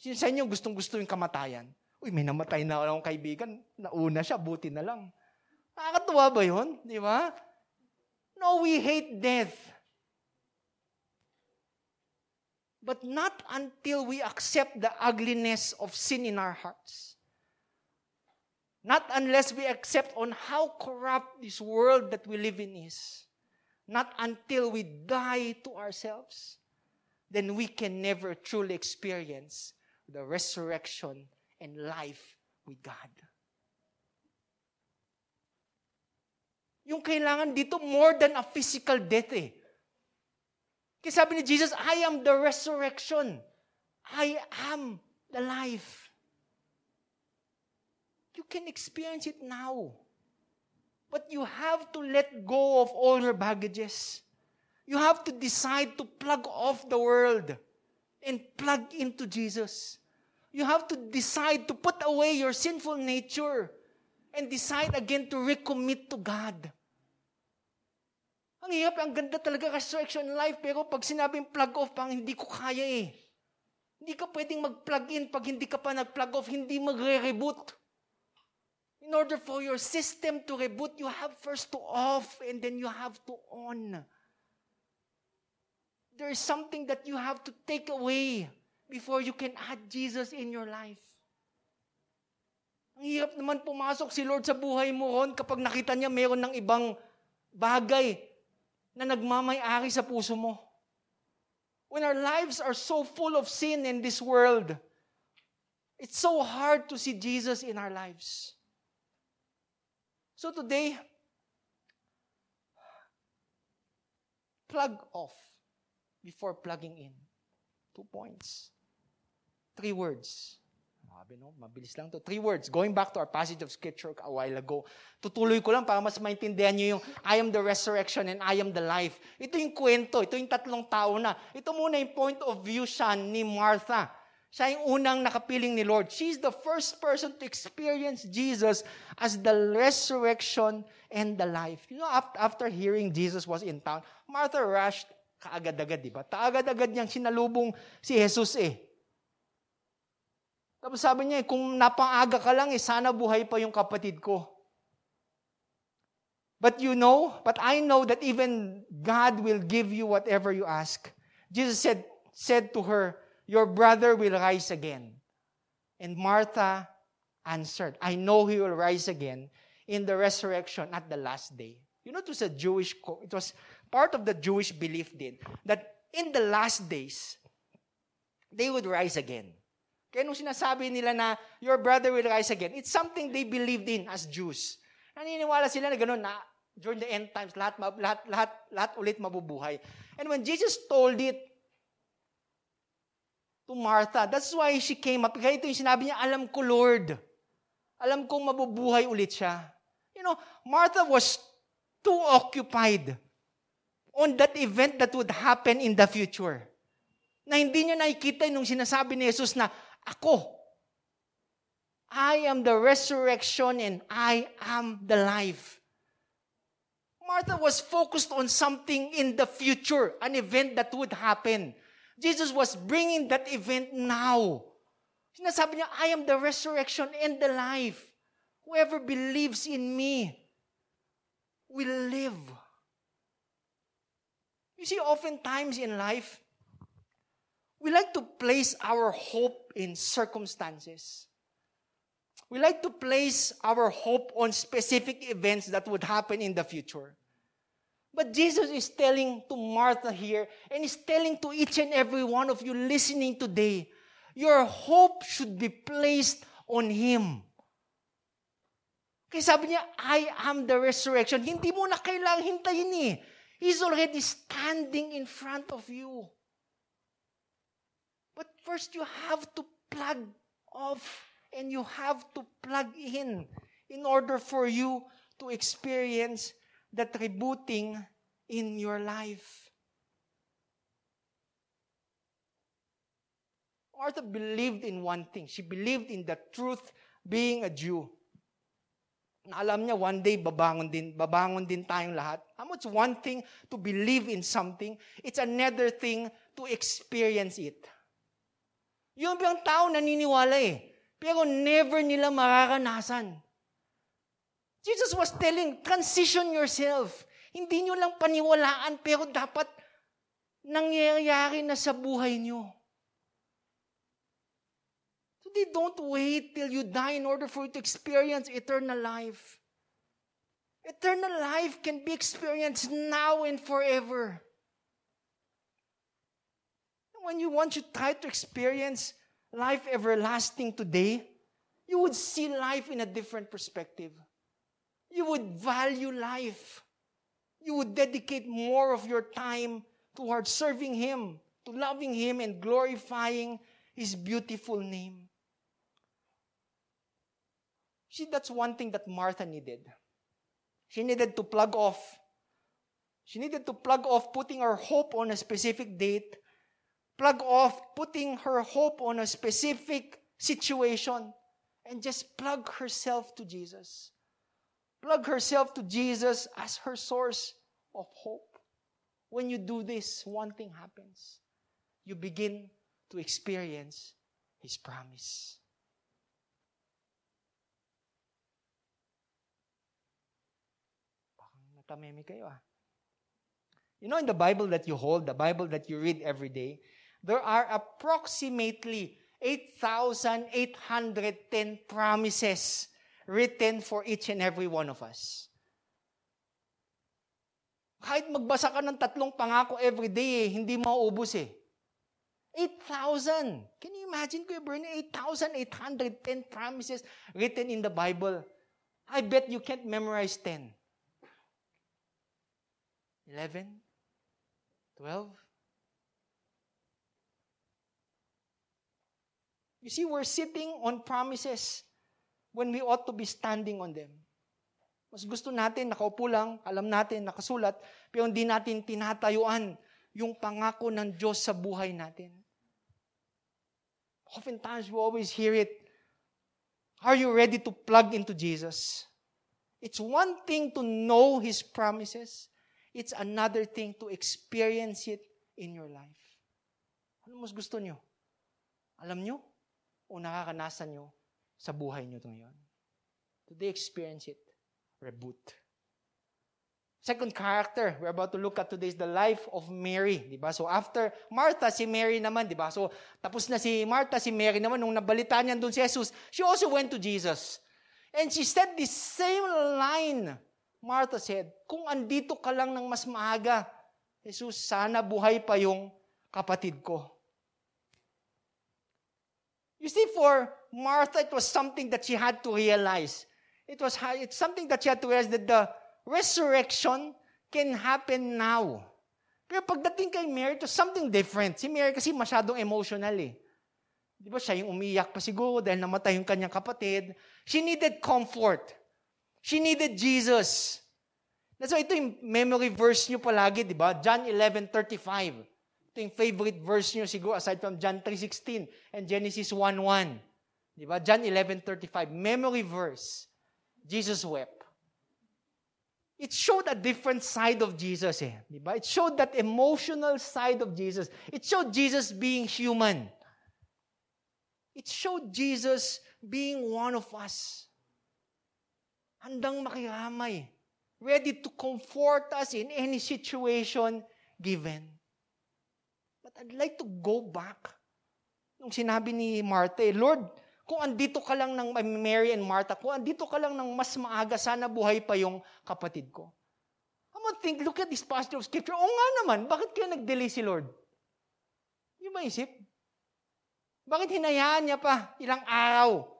Sino sa inyo gustong-gusto yung kamatayan? Uy, may namatay na akong kaibigan. Nauna siya, buti na lang. Nakakatuwa ba yun? Di ba? No, we hate death. but not until we accept the ugliness of sin in our hearts. Not unless we accept on how corrupt this world that we live in is. Not until we die to ourselves. Then we can never truly experience the resurrection and life with God. Yung kailangan dito more than a physical death eh. Kasi sabi ni Jesus, I am the resurrection. I am the life. You can experience it now. But you have to let go of all your baggages. You have to decide to plug off the world and plug into Jesus. You have to decide to put away your sinful nature and decide again to recommit to God. Ang hirap, ang ganda talaga resurrection life, pero pag sinabing plug off, pang hindi ko kaya eh. Hindi ka pwedeng mag-plug in pag hindi ka pa nag-plug off, hindi magre-reboot. In order for your system to reboot, you have first to off and then you have to on. There is something that you have to take away before you can add Jesus in your life. Ang hirap naman pumasok si Lord sa buhay mo ron kapag nakita niya meron ng ibang bagay na nagmamay-ari sa puso mo. When our lives are so full of sin in this world, it's so hard to see Jesus in our lives. So today, plug off. Before plugging in? Two points. Three words. Sabi no, mabilis lang to. Three words. Going back to our passage of scripture a while ago. Tutuloy ko lang para mas maintindihan nyo yung I am the resurrection and I am the life. Ito yung kwento. Ito yung tatlong tao na. Ito muna yung point of view siya ni Martha. Siya yung unang nakapiling ni Lord. She's the first person to experience Jesus as the resurrection and the life. You know, after hearing Jesus was in town, Martha rushed kaagad-agad, di ba? Kaagad-agad niyang sinalubong si Jesus eh. Tapos sabi niya, kung napangaga ka lang, eh, sana buhay pa yung kapatid ko. But you know, but I know that even God will give you whatever you ask. Jesus said, said to her, Your brother will rise again. And Martha answered, I know he will rise again in the resurrection at the last day. You know, it was a Jewish, it was part of the Jewish belief then, that in the last days, they would rise again. Kaya nung sinasabi nila na, your brother will rise again, it's something they believed in as Jews. Naniniwala sila na gano'n na during the end times, lahat, lahat, lahat, lahat ulit mabubuhay. And when Jesus told it to Martha, that's why she came up. Kaya ito yung sinabi niya, alam ko Lord. Alam kong mabubuhay ulit siya. You know, Martha was too occupied on that event that would happen in the future. Na hindi niya nakikita nung sinasabi ni Jesus na ako. I am the resurrection and I am the life. Martha was focused on something in the future, an event that would happen. Jesus was bringing that event now. Sinasabi niya, I am the resurrection and the life. Whoever believes in me will live. You see, oftentimes in life, we like to place our hope in circumstances. We like to place our hope on specific events that would happen in the future. But Jesus is telling to Martha here, and is telling to each and every one of you listening today, your hope should be placed on Him. Kaya sabi niya, I am the resurrection. Hindi mo na kailangang hintayin eh. He's already standing in front of you. But first, you have to plug off and you have to plug in in order for you to experience that rebooting in your life. Martha believed in one thing. She believed in the truth being a Jew. Na alam niya, one day, babangon din, babangon din tayong lahat. How much one thing to believe in something, it's another thing to experience it. Yung bang tao naniniwala eh. Pero never nila mararanasan. Jesus was telling, transition yourself. Hindi nyo lang paniwalaan, pero dapat nangyayari na sa buhay nyo. They don't wait till you die in order for you to experience eternal life. Eternal life can be experienced now and forever when you want to try to experience life everlasting today, you would see life in a different perspective. You would value life. You would dedicate more of your time towards serving Him, to loving Him, and glorifying His beautiful name. See, that's one thing that Martha needed. She needed to plug off. She needed to plug off putting her hope on a specific date plug off putting her hope on a specific situation and just plug herself to Jesus. Plug herself to Jesus as her source of hope. When you do this, one thing happens. You begin to experience His promise. Kayo ah. You know in the Bible that you hold, the Bible that you read every day, there are approximately 8,810 promises written for each and every one of us. Kahit magbasa ka ng tatlong pangako every day, eh, hindi mauubos eh. 8,000. Can you imagine, Kuya Bernie? 8,810 promises written in the Bible. I bet you can't memorize 10. 11, 12. You see, we're sitting on promises when we ought to be standing on them. Mas gusto natin, nakaupo lang, alam natin, nakasulat, pero hindi natin tinatayuan yung pangako ng Diyos sa buhay natin. Oftentimes, we always hear it. Are you ready to plug into Jesus? It's one thing to know His promises. It's another thing to experience it in your life. Ano mas gusto nyo? Alam nyo? O nakakanasan nyo sa buhay nyo ito ngayon? Today, experience it reboot. Second character we're about to look at today is the life of Mary, di ba? So after Martha, si Mary naman, di ba? So tapos na si Martha, si Mary naman nung nabalita niya doon si Jesus, she also went to Jesus. And she said the same line. Martha said, kung andito ka lang ng mas maaga, Jesus, sana buhay pa yung kapatid ko. You see, for Martha, it was something that she had to realize. It was it's something that you have to realize that the resurrection can happen now. Pero pagdating kay Mary, it was something different. Si Mary kasi masyadong emotional eh. Di ba siya yung umiyak pa siguro dahil namatay yung kanyang kapatid. She needed comfort. She needed Jesus. That's why ito yung memory verse nyo palagi, di ba? John 11.35. Ito yung favorite verse nyo siguro aside from John 3.16 and Genesis 1.1. Di ba? John 11.35. Memory verse. Jesus wept. It showed a different side of Jesus eh. Diba? It showed that emotional side of Jesus. It showed Jesus being human. It showed Jesus being one of us. Handang makiramay. Ready to comfort us in any situation given. But I'd like to go back. Nung sinabi ni Martha, eh, Lord, kung andito ka lang ng Mary and Martha, kung andito ka lang ng mas maaga, sana buhay pa yung kapatid ko. I'm gonna think, look at this passage of scripture. Oo nga naman, bakit kaya nag-delay si Lord? Yung maisip? Bakit hinayaan niya pa ilang araw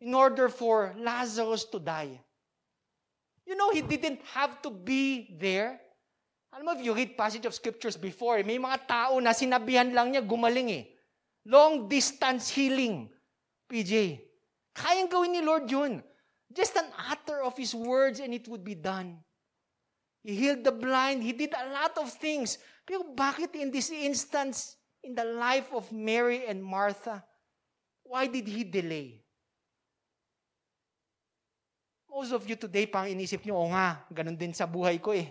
in order for Lazarus to die? You know, he didn't have to be there. Alam mo, if you read passage of scriptures before, may mga tao na sinabihan lang niya gumaling eh. Long distance healing. PJ, kayang gawin ni Lord yun. Just an utter of His words and it would be done. He healed the blind. He did a lot of things. Pero bakit in this instance, in the life of Mary and Martha, why did He delay? Most of you today, pang inisip nyo, o nga, ganun din sa buhay ko eh.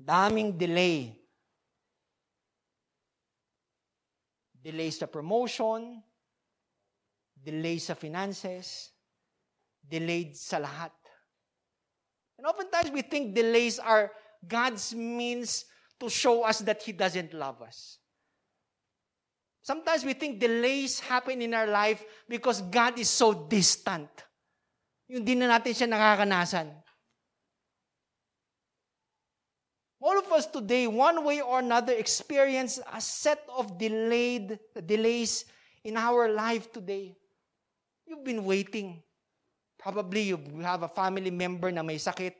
Daming delay. Delay sa promotion, delay sa finances, delayed sa lahat. And oftentimes we think delays are God's means to show us that He doesn't love us. Sometimes we think delays happen in our life because God is so distant. Yung di na natin siya nakakanasan. All of us today, one way or another, experience a set of delayed delays in our life today. You've been waiting. Probably you have a family member na may sakit,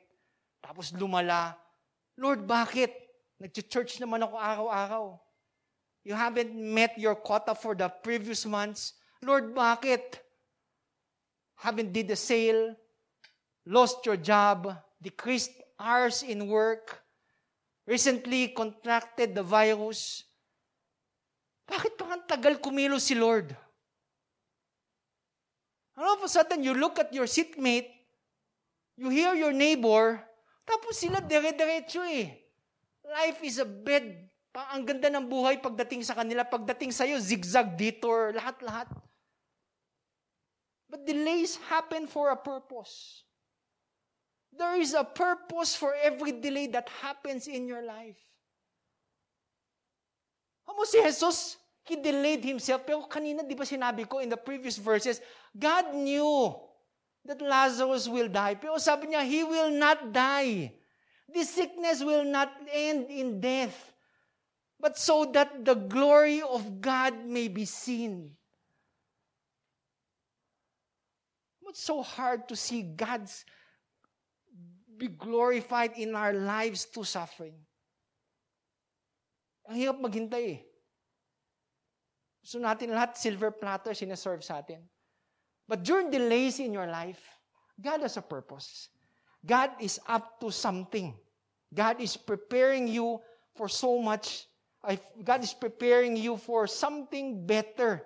tapos lumala. Lord, bakit? Nag-church naman ako araw-araw. You haven't met your quota for the previous months. Lord, bakit? Haven't did the sale, lost your job, decreased hours in work, recently contracted the virus. Bakit pa tagal kumilos si Lord? And all of a sudden, you look at your seatmate, you hear your neighbor, tapos sila dire-diretso eh. Life is a bed. Ang ganda ng buhay pagdating sa kanila. Pagdating sa'yo, zigzag detour, lahat-lahat. But delays happen for a purpose. There is a purpose for every delay that happens in your life. Amo si Jesus, He delayed Himself. Pero kanina, di ba sinabi ko in the previous verses, God knew that Lazarus will die. Pero sabi niya, he will not die. This sickness will not end in death. But so that the glory of God may be seen. It's so hard to see God's be glorified in our lives to suffering. Ang hirap maghintay eh. Gusto natin lahat silver platter sineserve sa atin. But during delays in your life, God has a purpose. God is up to something. God is preparing you for so much. God is preparing you for something better.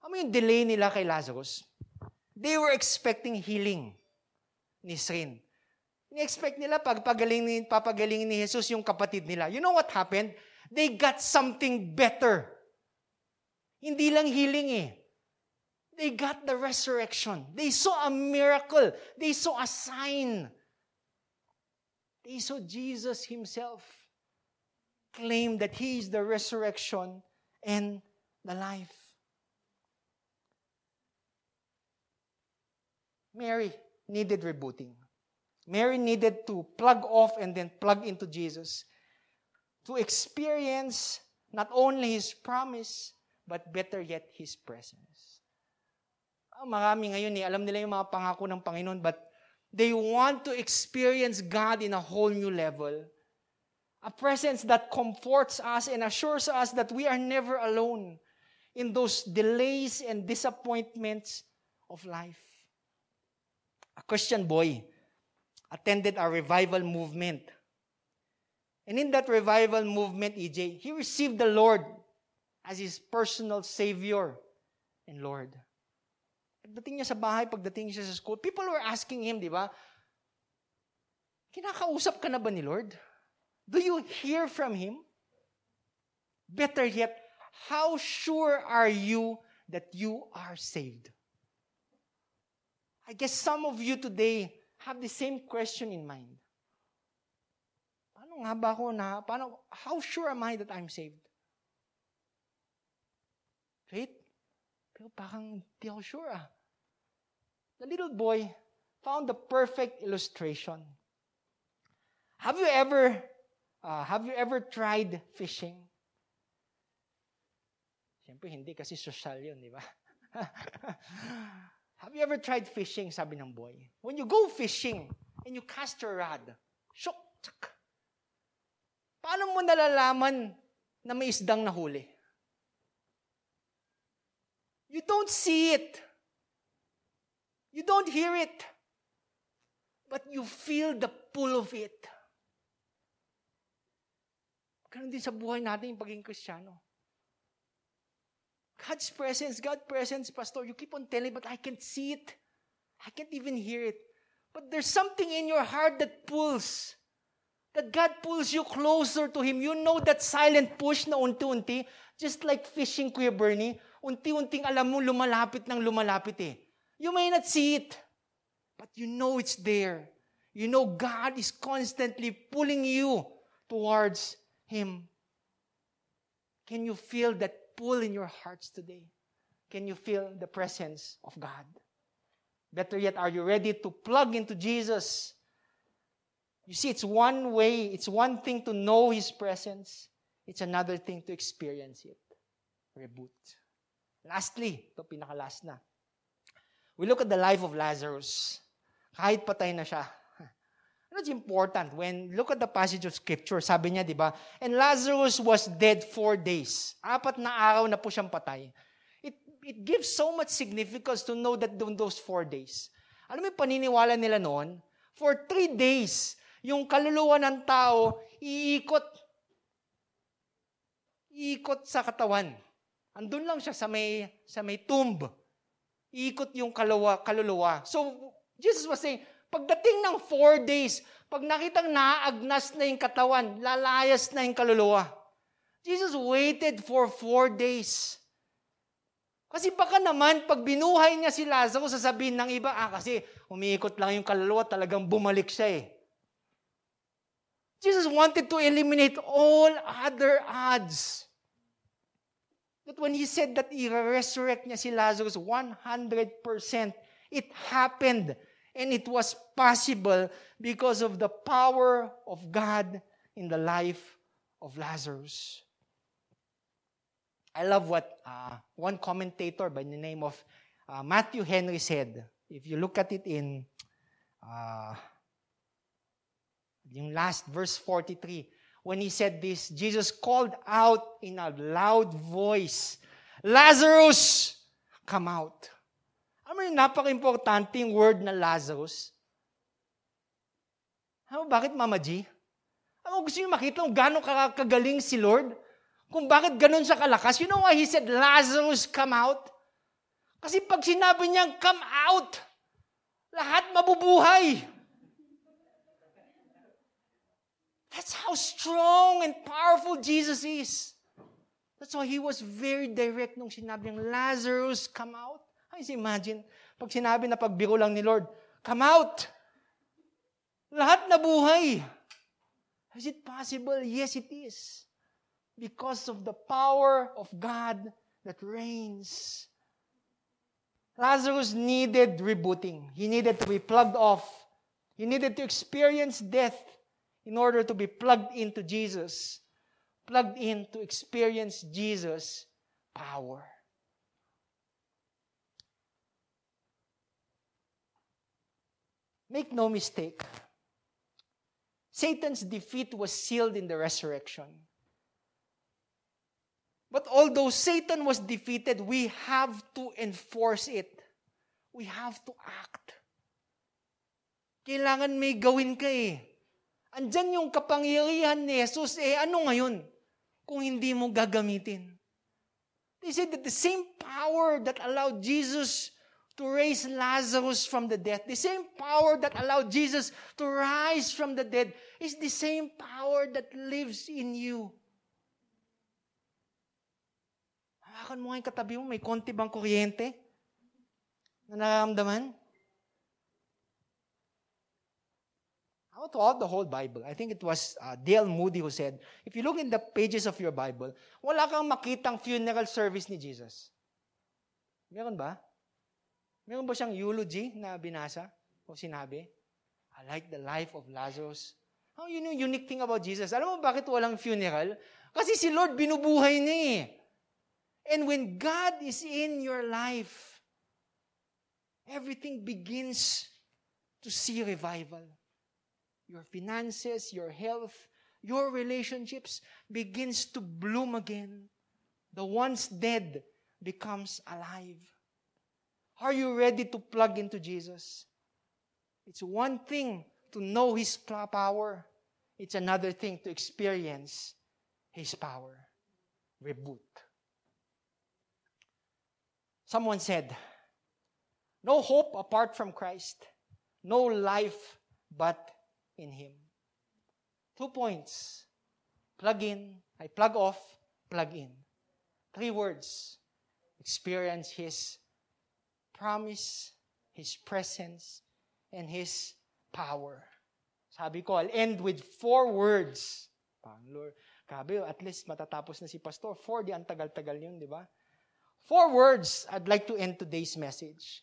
Ano yung delay nila kay Lazarus? They were expecting healing ni Srin. Ni-expect nila pag pagaling ni, papagaling ni Jesus yung kapatid nila. You know what happened? They got something better. Hindi lang healing eh. They got the resurrection. They saw a miracle. They saw a sign. They saw Jesus himself claim that he is the resurrection and the life. Mary needed rebooting. Mary needed to plug off and then plug into Jesus to experience not only His promise, but better yet, His presence. Oh, marami ngayon eh, alam nila yung mga pangako ng Panginoon, but they want to experience God in a whole new level. A presence that comforts us and assures us that we are never alone in those delays and disappointments of life. A Christian boy attended a revival movement. And in that revival movement, EJ, he received the Lord as his personal Savior and Lord. Pagdating niya sa bahay, pagdating niya sa school, people were asking him, di ba? Kinakausap ka na ba ni Lord? Do you hear from Him? Better yet, how sure are you that you are saved? I guess some of you today have the same question in mind. Paano nga ba ako na, paano, how sure am I that I'm saved? Faith? Pero parang di ako sure ah. The little boy found the perfect illustration. Have you ever, uh, have you ever tried fishing? Siyempre, hindi kasi social yun, di ba? *laughs* Have you ever tried fishing, sabi ng boy? When you go fishing and you cast your rod, shok, tsak. Paano mo nalalaman na may isdang nahuli? You don't see it. You don't hear it. But you feel the pull of it. Ganun din sa buhay natin yung pagiging kristyano. God's presence, God's presence, Pastor, you keep on telling, but I can't see it. I can't even hear it. But there's something in your heart that pulls. That God pulls you closer to Him. You know that silent push na unti-unti, just like fishing, Kuya Bernie, unti-unting alam mo lumalapit ng lumalapit eh. You may not see it, but you know it's there. You know God is constantly pulling you towards Him. Can you feel that pull in your hearts today? Can you feel the presence of God? Better yet, are you ready to plug into Jesus? You see, it's one way, it's one thing to know His presence, it's another thing to experience it. Reboot. Lastly, ito pinaka-last na. We look at the life of Lazarus. Kahit patay na siya, That's important. When look at the passage of scripture, sabi niya, di ba? And Lazarus was dead four days. Apat na araw na po siyang patay. It, it gives so much significance to know that in those four days. Alam mo paniniwala nila noon? For three days, yung kaluluwa ng tao, iikot. Iikot sa katawan. Andun lang siya sa may, sa may tomb. Iikot yung kaluluwa, kaluluwa. So, Jesus was saying, Pagdating ng four days, pag nakitang naaagnas na yung katawan, lalayas na yung kaluluwa. Jesus waited for four days. Kasi baka naman, pag binuhay niya si Lazarus, sasabihin ng iba, ah, kasi umiikot lang yung kaluluwa, talagang bumalik siya eh. Jesus wanted to eliminate all other odds. That when He said that i-resurrect niya si Lazarus 100%, it happened And it was possible because of the power of God in the life of Lazarus. I love what uh, one commentator by the name of uh, Matthew Henry said. If you look at it in uh, last verse 43, when he said this, Jesus called out in a loud voice, Lazarus, come out. Mo yung napaka-importante yung word na Lazarus? Alam bakit, Mama G? Alam gusto niyo makita kung gano'ng kagaling si Lord? Kung bakit ganun siya kalakas? You know why he said, Lazarus, come out? Kasi pag sinabi niyang, come out, lahat mabubuhay. That's how strong and powerful Jesus is. That's why he was very direct nung sinabi niyang, Lazarus, come out. Ay, imagine, pag sinabi na pagbiro lang ni Lord, come out. Lahat na buhay. Is it possible? Yes, it is. Because of the power of God that reigns. Lazarus needed rebooting. He needed to be plugged off. He needed to experience death in order to be plugged into Jesus. Plugged in to experience Jesus' power. Make no mistake. Satan's defeat was sealed in the resurrection. But although Satan was defeated, we have to enforce it. We have to act. Kailangan may gawin ka eh. Andyan yung kapangyarihan ni Jesus, eh ano ngayon kung hindi mo gagamitin? They said that the same power that allowed Jesus to raise Lazarus from the dead, the same power that allowed Jesus to rise from the dead, is the same power that lives in you. Hawakan mo nga yung katabi mo, may konti bang kuryente na nararamdaman? Throughout the whole Bible, I think it was uh, Dale Moody who said, if you look in the pages of your Bible, wala kang makitang funeral service ni Jesus. Meron ba? Meron ba siyang eulogy na binasa o sinabi? I like the life of Lazarus. How you know unique thing about Jesus? Alam mo bakit walang funeral? Kasi si Lord binubuhay niya eh. And when God is in your life, everything begins to see revival. Your finances, your health, your relationships begins to bloom again. The once dead becomes alive. Are you ready to plug into Jesus? It's one thing to know His power, it's another thing to experience His power. Reboot. Someone said, No hope apart from Christ, no life but in Him. Two points plug in, I plug off, plug in. Three words experience His promise, His presence, and His power. Sabi ko, I'll end with four words. Pang grabe, at least matatapos na si Pastor. Four, di ang tagal-tagal yun, di ba? Four words I'd like to end today's message.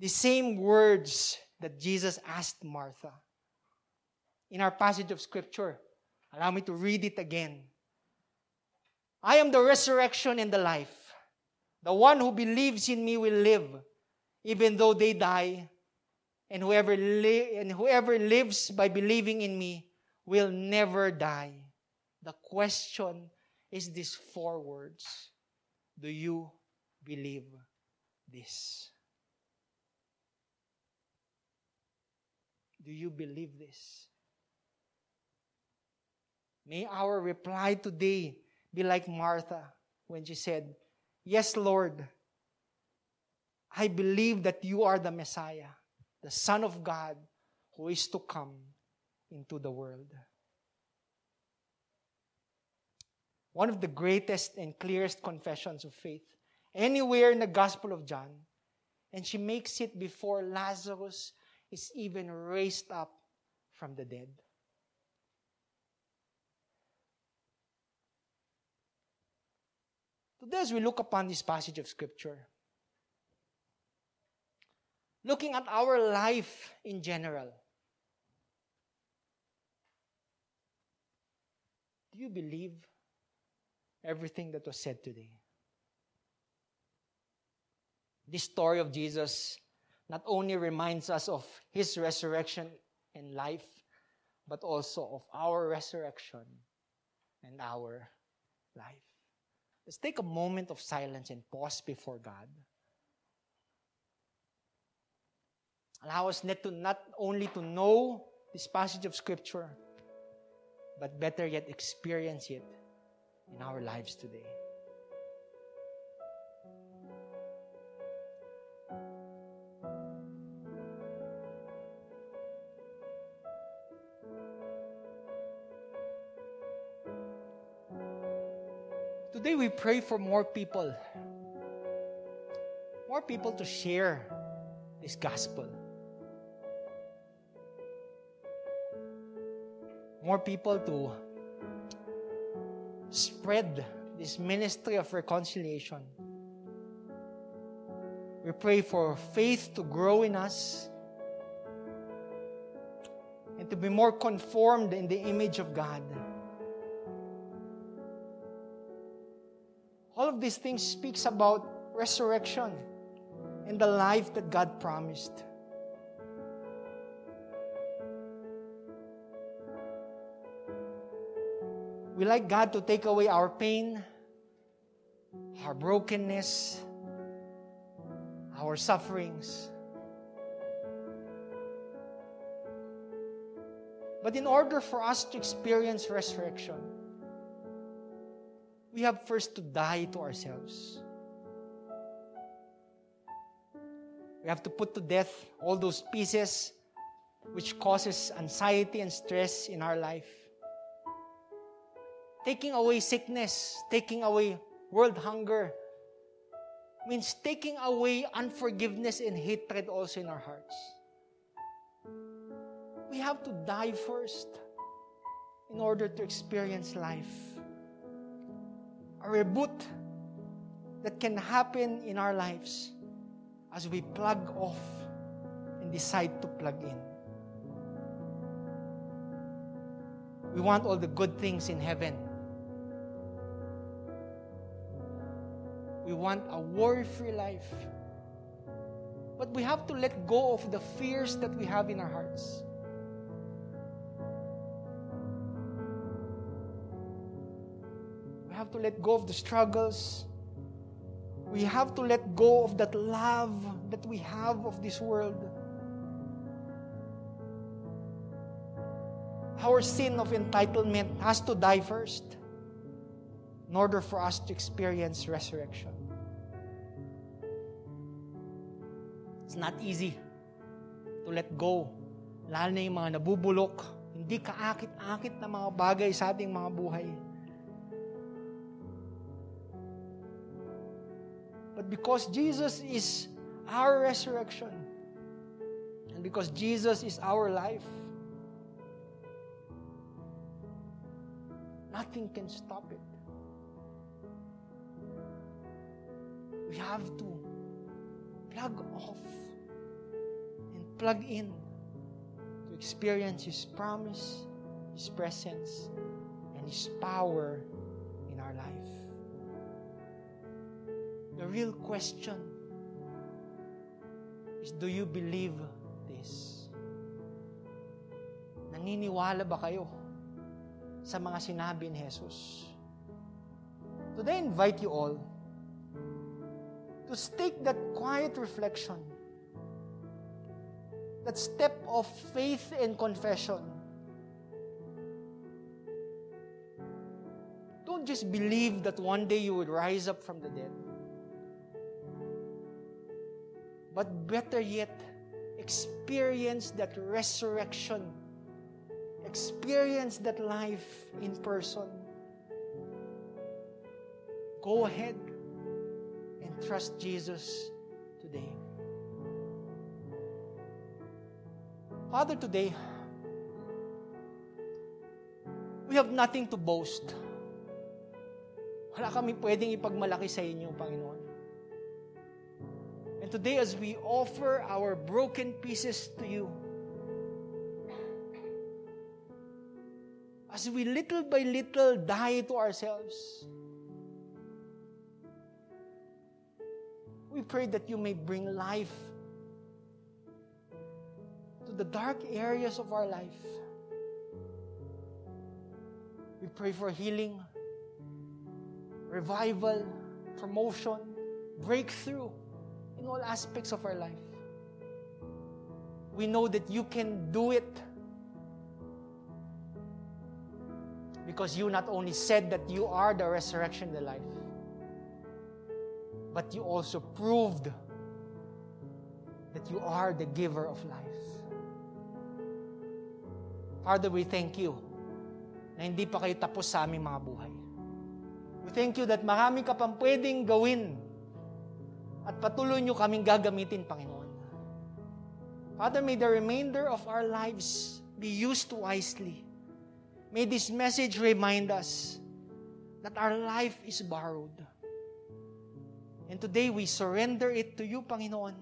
The same words that Jesus asked Martha. In our passage of Scripture, allow me to read it again. I am the resurrection and the life. The one who believes in me will live, even though they die. And whoever, li- and whoever lives by believing in me will never die. The question is these four words Do you believe this? Do you believe this? May our reply today be like Martha when she said, Yes, Lord. I believe that you are the Messiah, the Son of God who is to come into the world. One of the greatest and clearest confessions of faith anywhere in the Gospel of John. And she makes it before Lazarus is even raised up from the dead. Today, as we look upon this passage of Scripture, looking at our life in general, do you believe everything that was said today? This story of Jesus not only reminds us of his resurrection and life, but also of our resurrection and our life. Let's take a moment of silence and pause before God. Allow us not, to, not only to know this passage of Scripture, but better yet, experience it in our lives today. Pray for more people. More people to share this gospel. More people to spread this ministry of reconciliation. We pray for faith to grow in us and to be more conformed in the image of God. These things speaks about resurrection and the life that God promised. We like God to take away our pain, our brokenness, our sufferings. But in order for us to experience resurrection, we have first to die to ourselves. We have to put to death all those pieces which causes anxiety and stress in our life. Taking away sickness, taking away world hunger, means taking away unforgiveness and hatred also in our hearts. We have to die first in order to experience life. A reboot that can happen in our lives as we plug off and decide to plug in. We want all the good things in heaven. We want a worry free life. But we have to let go of the fears that we have in our hearts. To let go of the struggles. We have to let go of that love that we have of this world. Our sin of entitlement has to die first in order for us to experience resurrection. It's not easy to let go. Lalo na yung mga nabubulok, hindi kaakit-akit na mga bagay sa ating mga buhay. But because Jesus is our resurrection, and because Jesus is our life, nothing can stop it. We have to plug off and plug in to experience His promise, His presence, and His power Real question is do you believe this? Naniniwala ba kayo sa mga sinabi ni Jesus? Today, I invite you all to take that quiet reflection, that step of faith and confession. Don't just believe that one day you would rise up from the dead. But better yet, experience that resurrection. Experience that life in person. Go ahead and trust Jesus today. Father, today, we have nothing to boast. Wala kami pwedeng ipagmalaki sa inyo, Panginoon. And today, as we offer our broken pieces to you, as we little by little die to ourselves, we pray that you may bring life to the dark areas of our life. We pray for healing, revival, promotion, breakthrough in all aspects of our life. We know that you can do it because you not only said that you are the resurrection and the life, but you also proved that you are the giver of life. Father, we thank you na hindi pa kayo tapos sa aming mga buhay. We thank you that marami ka pang pwedeng gawin at patuloy nyo kaming gagamitin, Panginoon. Father, may the remainder of our lives be used wisely. May this message remind us that our life is borrowed. And today we surrender it to you, Panginoon.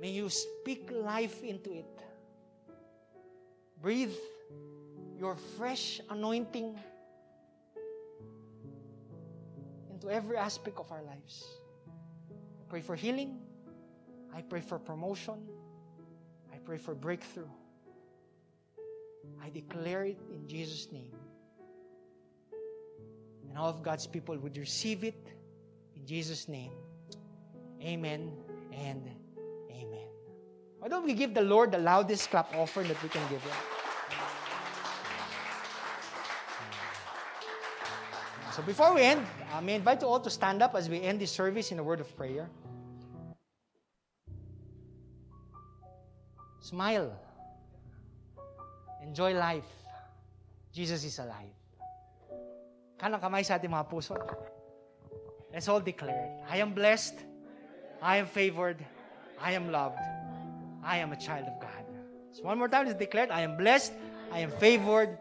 May you speak life into it. Breathe your fresh anointing into every aspect of our lives. I pray for healing. I pray for promotion. I pray for breakthrough. I declare it in Jesus' name. And all of God's people would receive it in Jesus' name. Amen and amen. Why don't we give the Lord the loudest clap offering that we can give him? So before we end, uh, I may invite you all to stand up as we end this service in a word of prayer. Smile. Enjoy life. Jesus is alive. Kanang kamay sa ating mga puso. Let's all declare it. I am blessed. I am favored. I am loved. I am a child of God. So one more time, let's declare it. I am blessed. I am favored.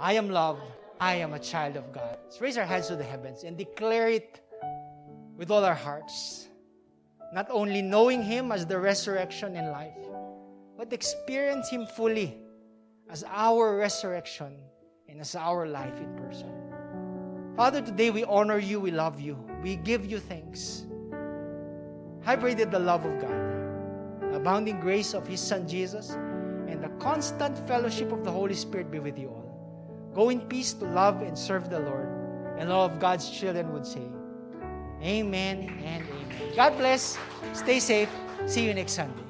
I am loved. I am a child of God. Let's raise our hands to the heavens and declare it with all our hearts. Not only knowing Him as the resurrection and life, but experience Him fully as our resurrection and as our life in person. Father, today we honor you, we love you, we give you thanks. I pray that the love of God, abounding grace of His Son Jesus, and the constant fellowship of the Holy Spirit be with you all. Go in peace to love and serve the Lord. And all of God's children would say, Amen and amen. God bless. Stay safe. See you next Sunday.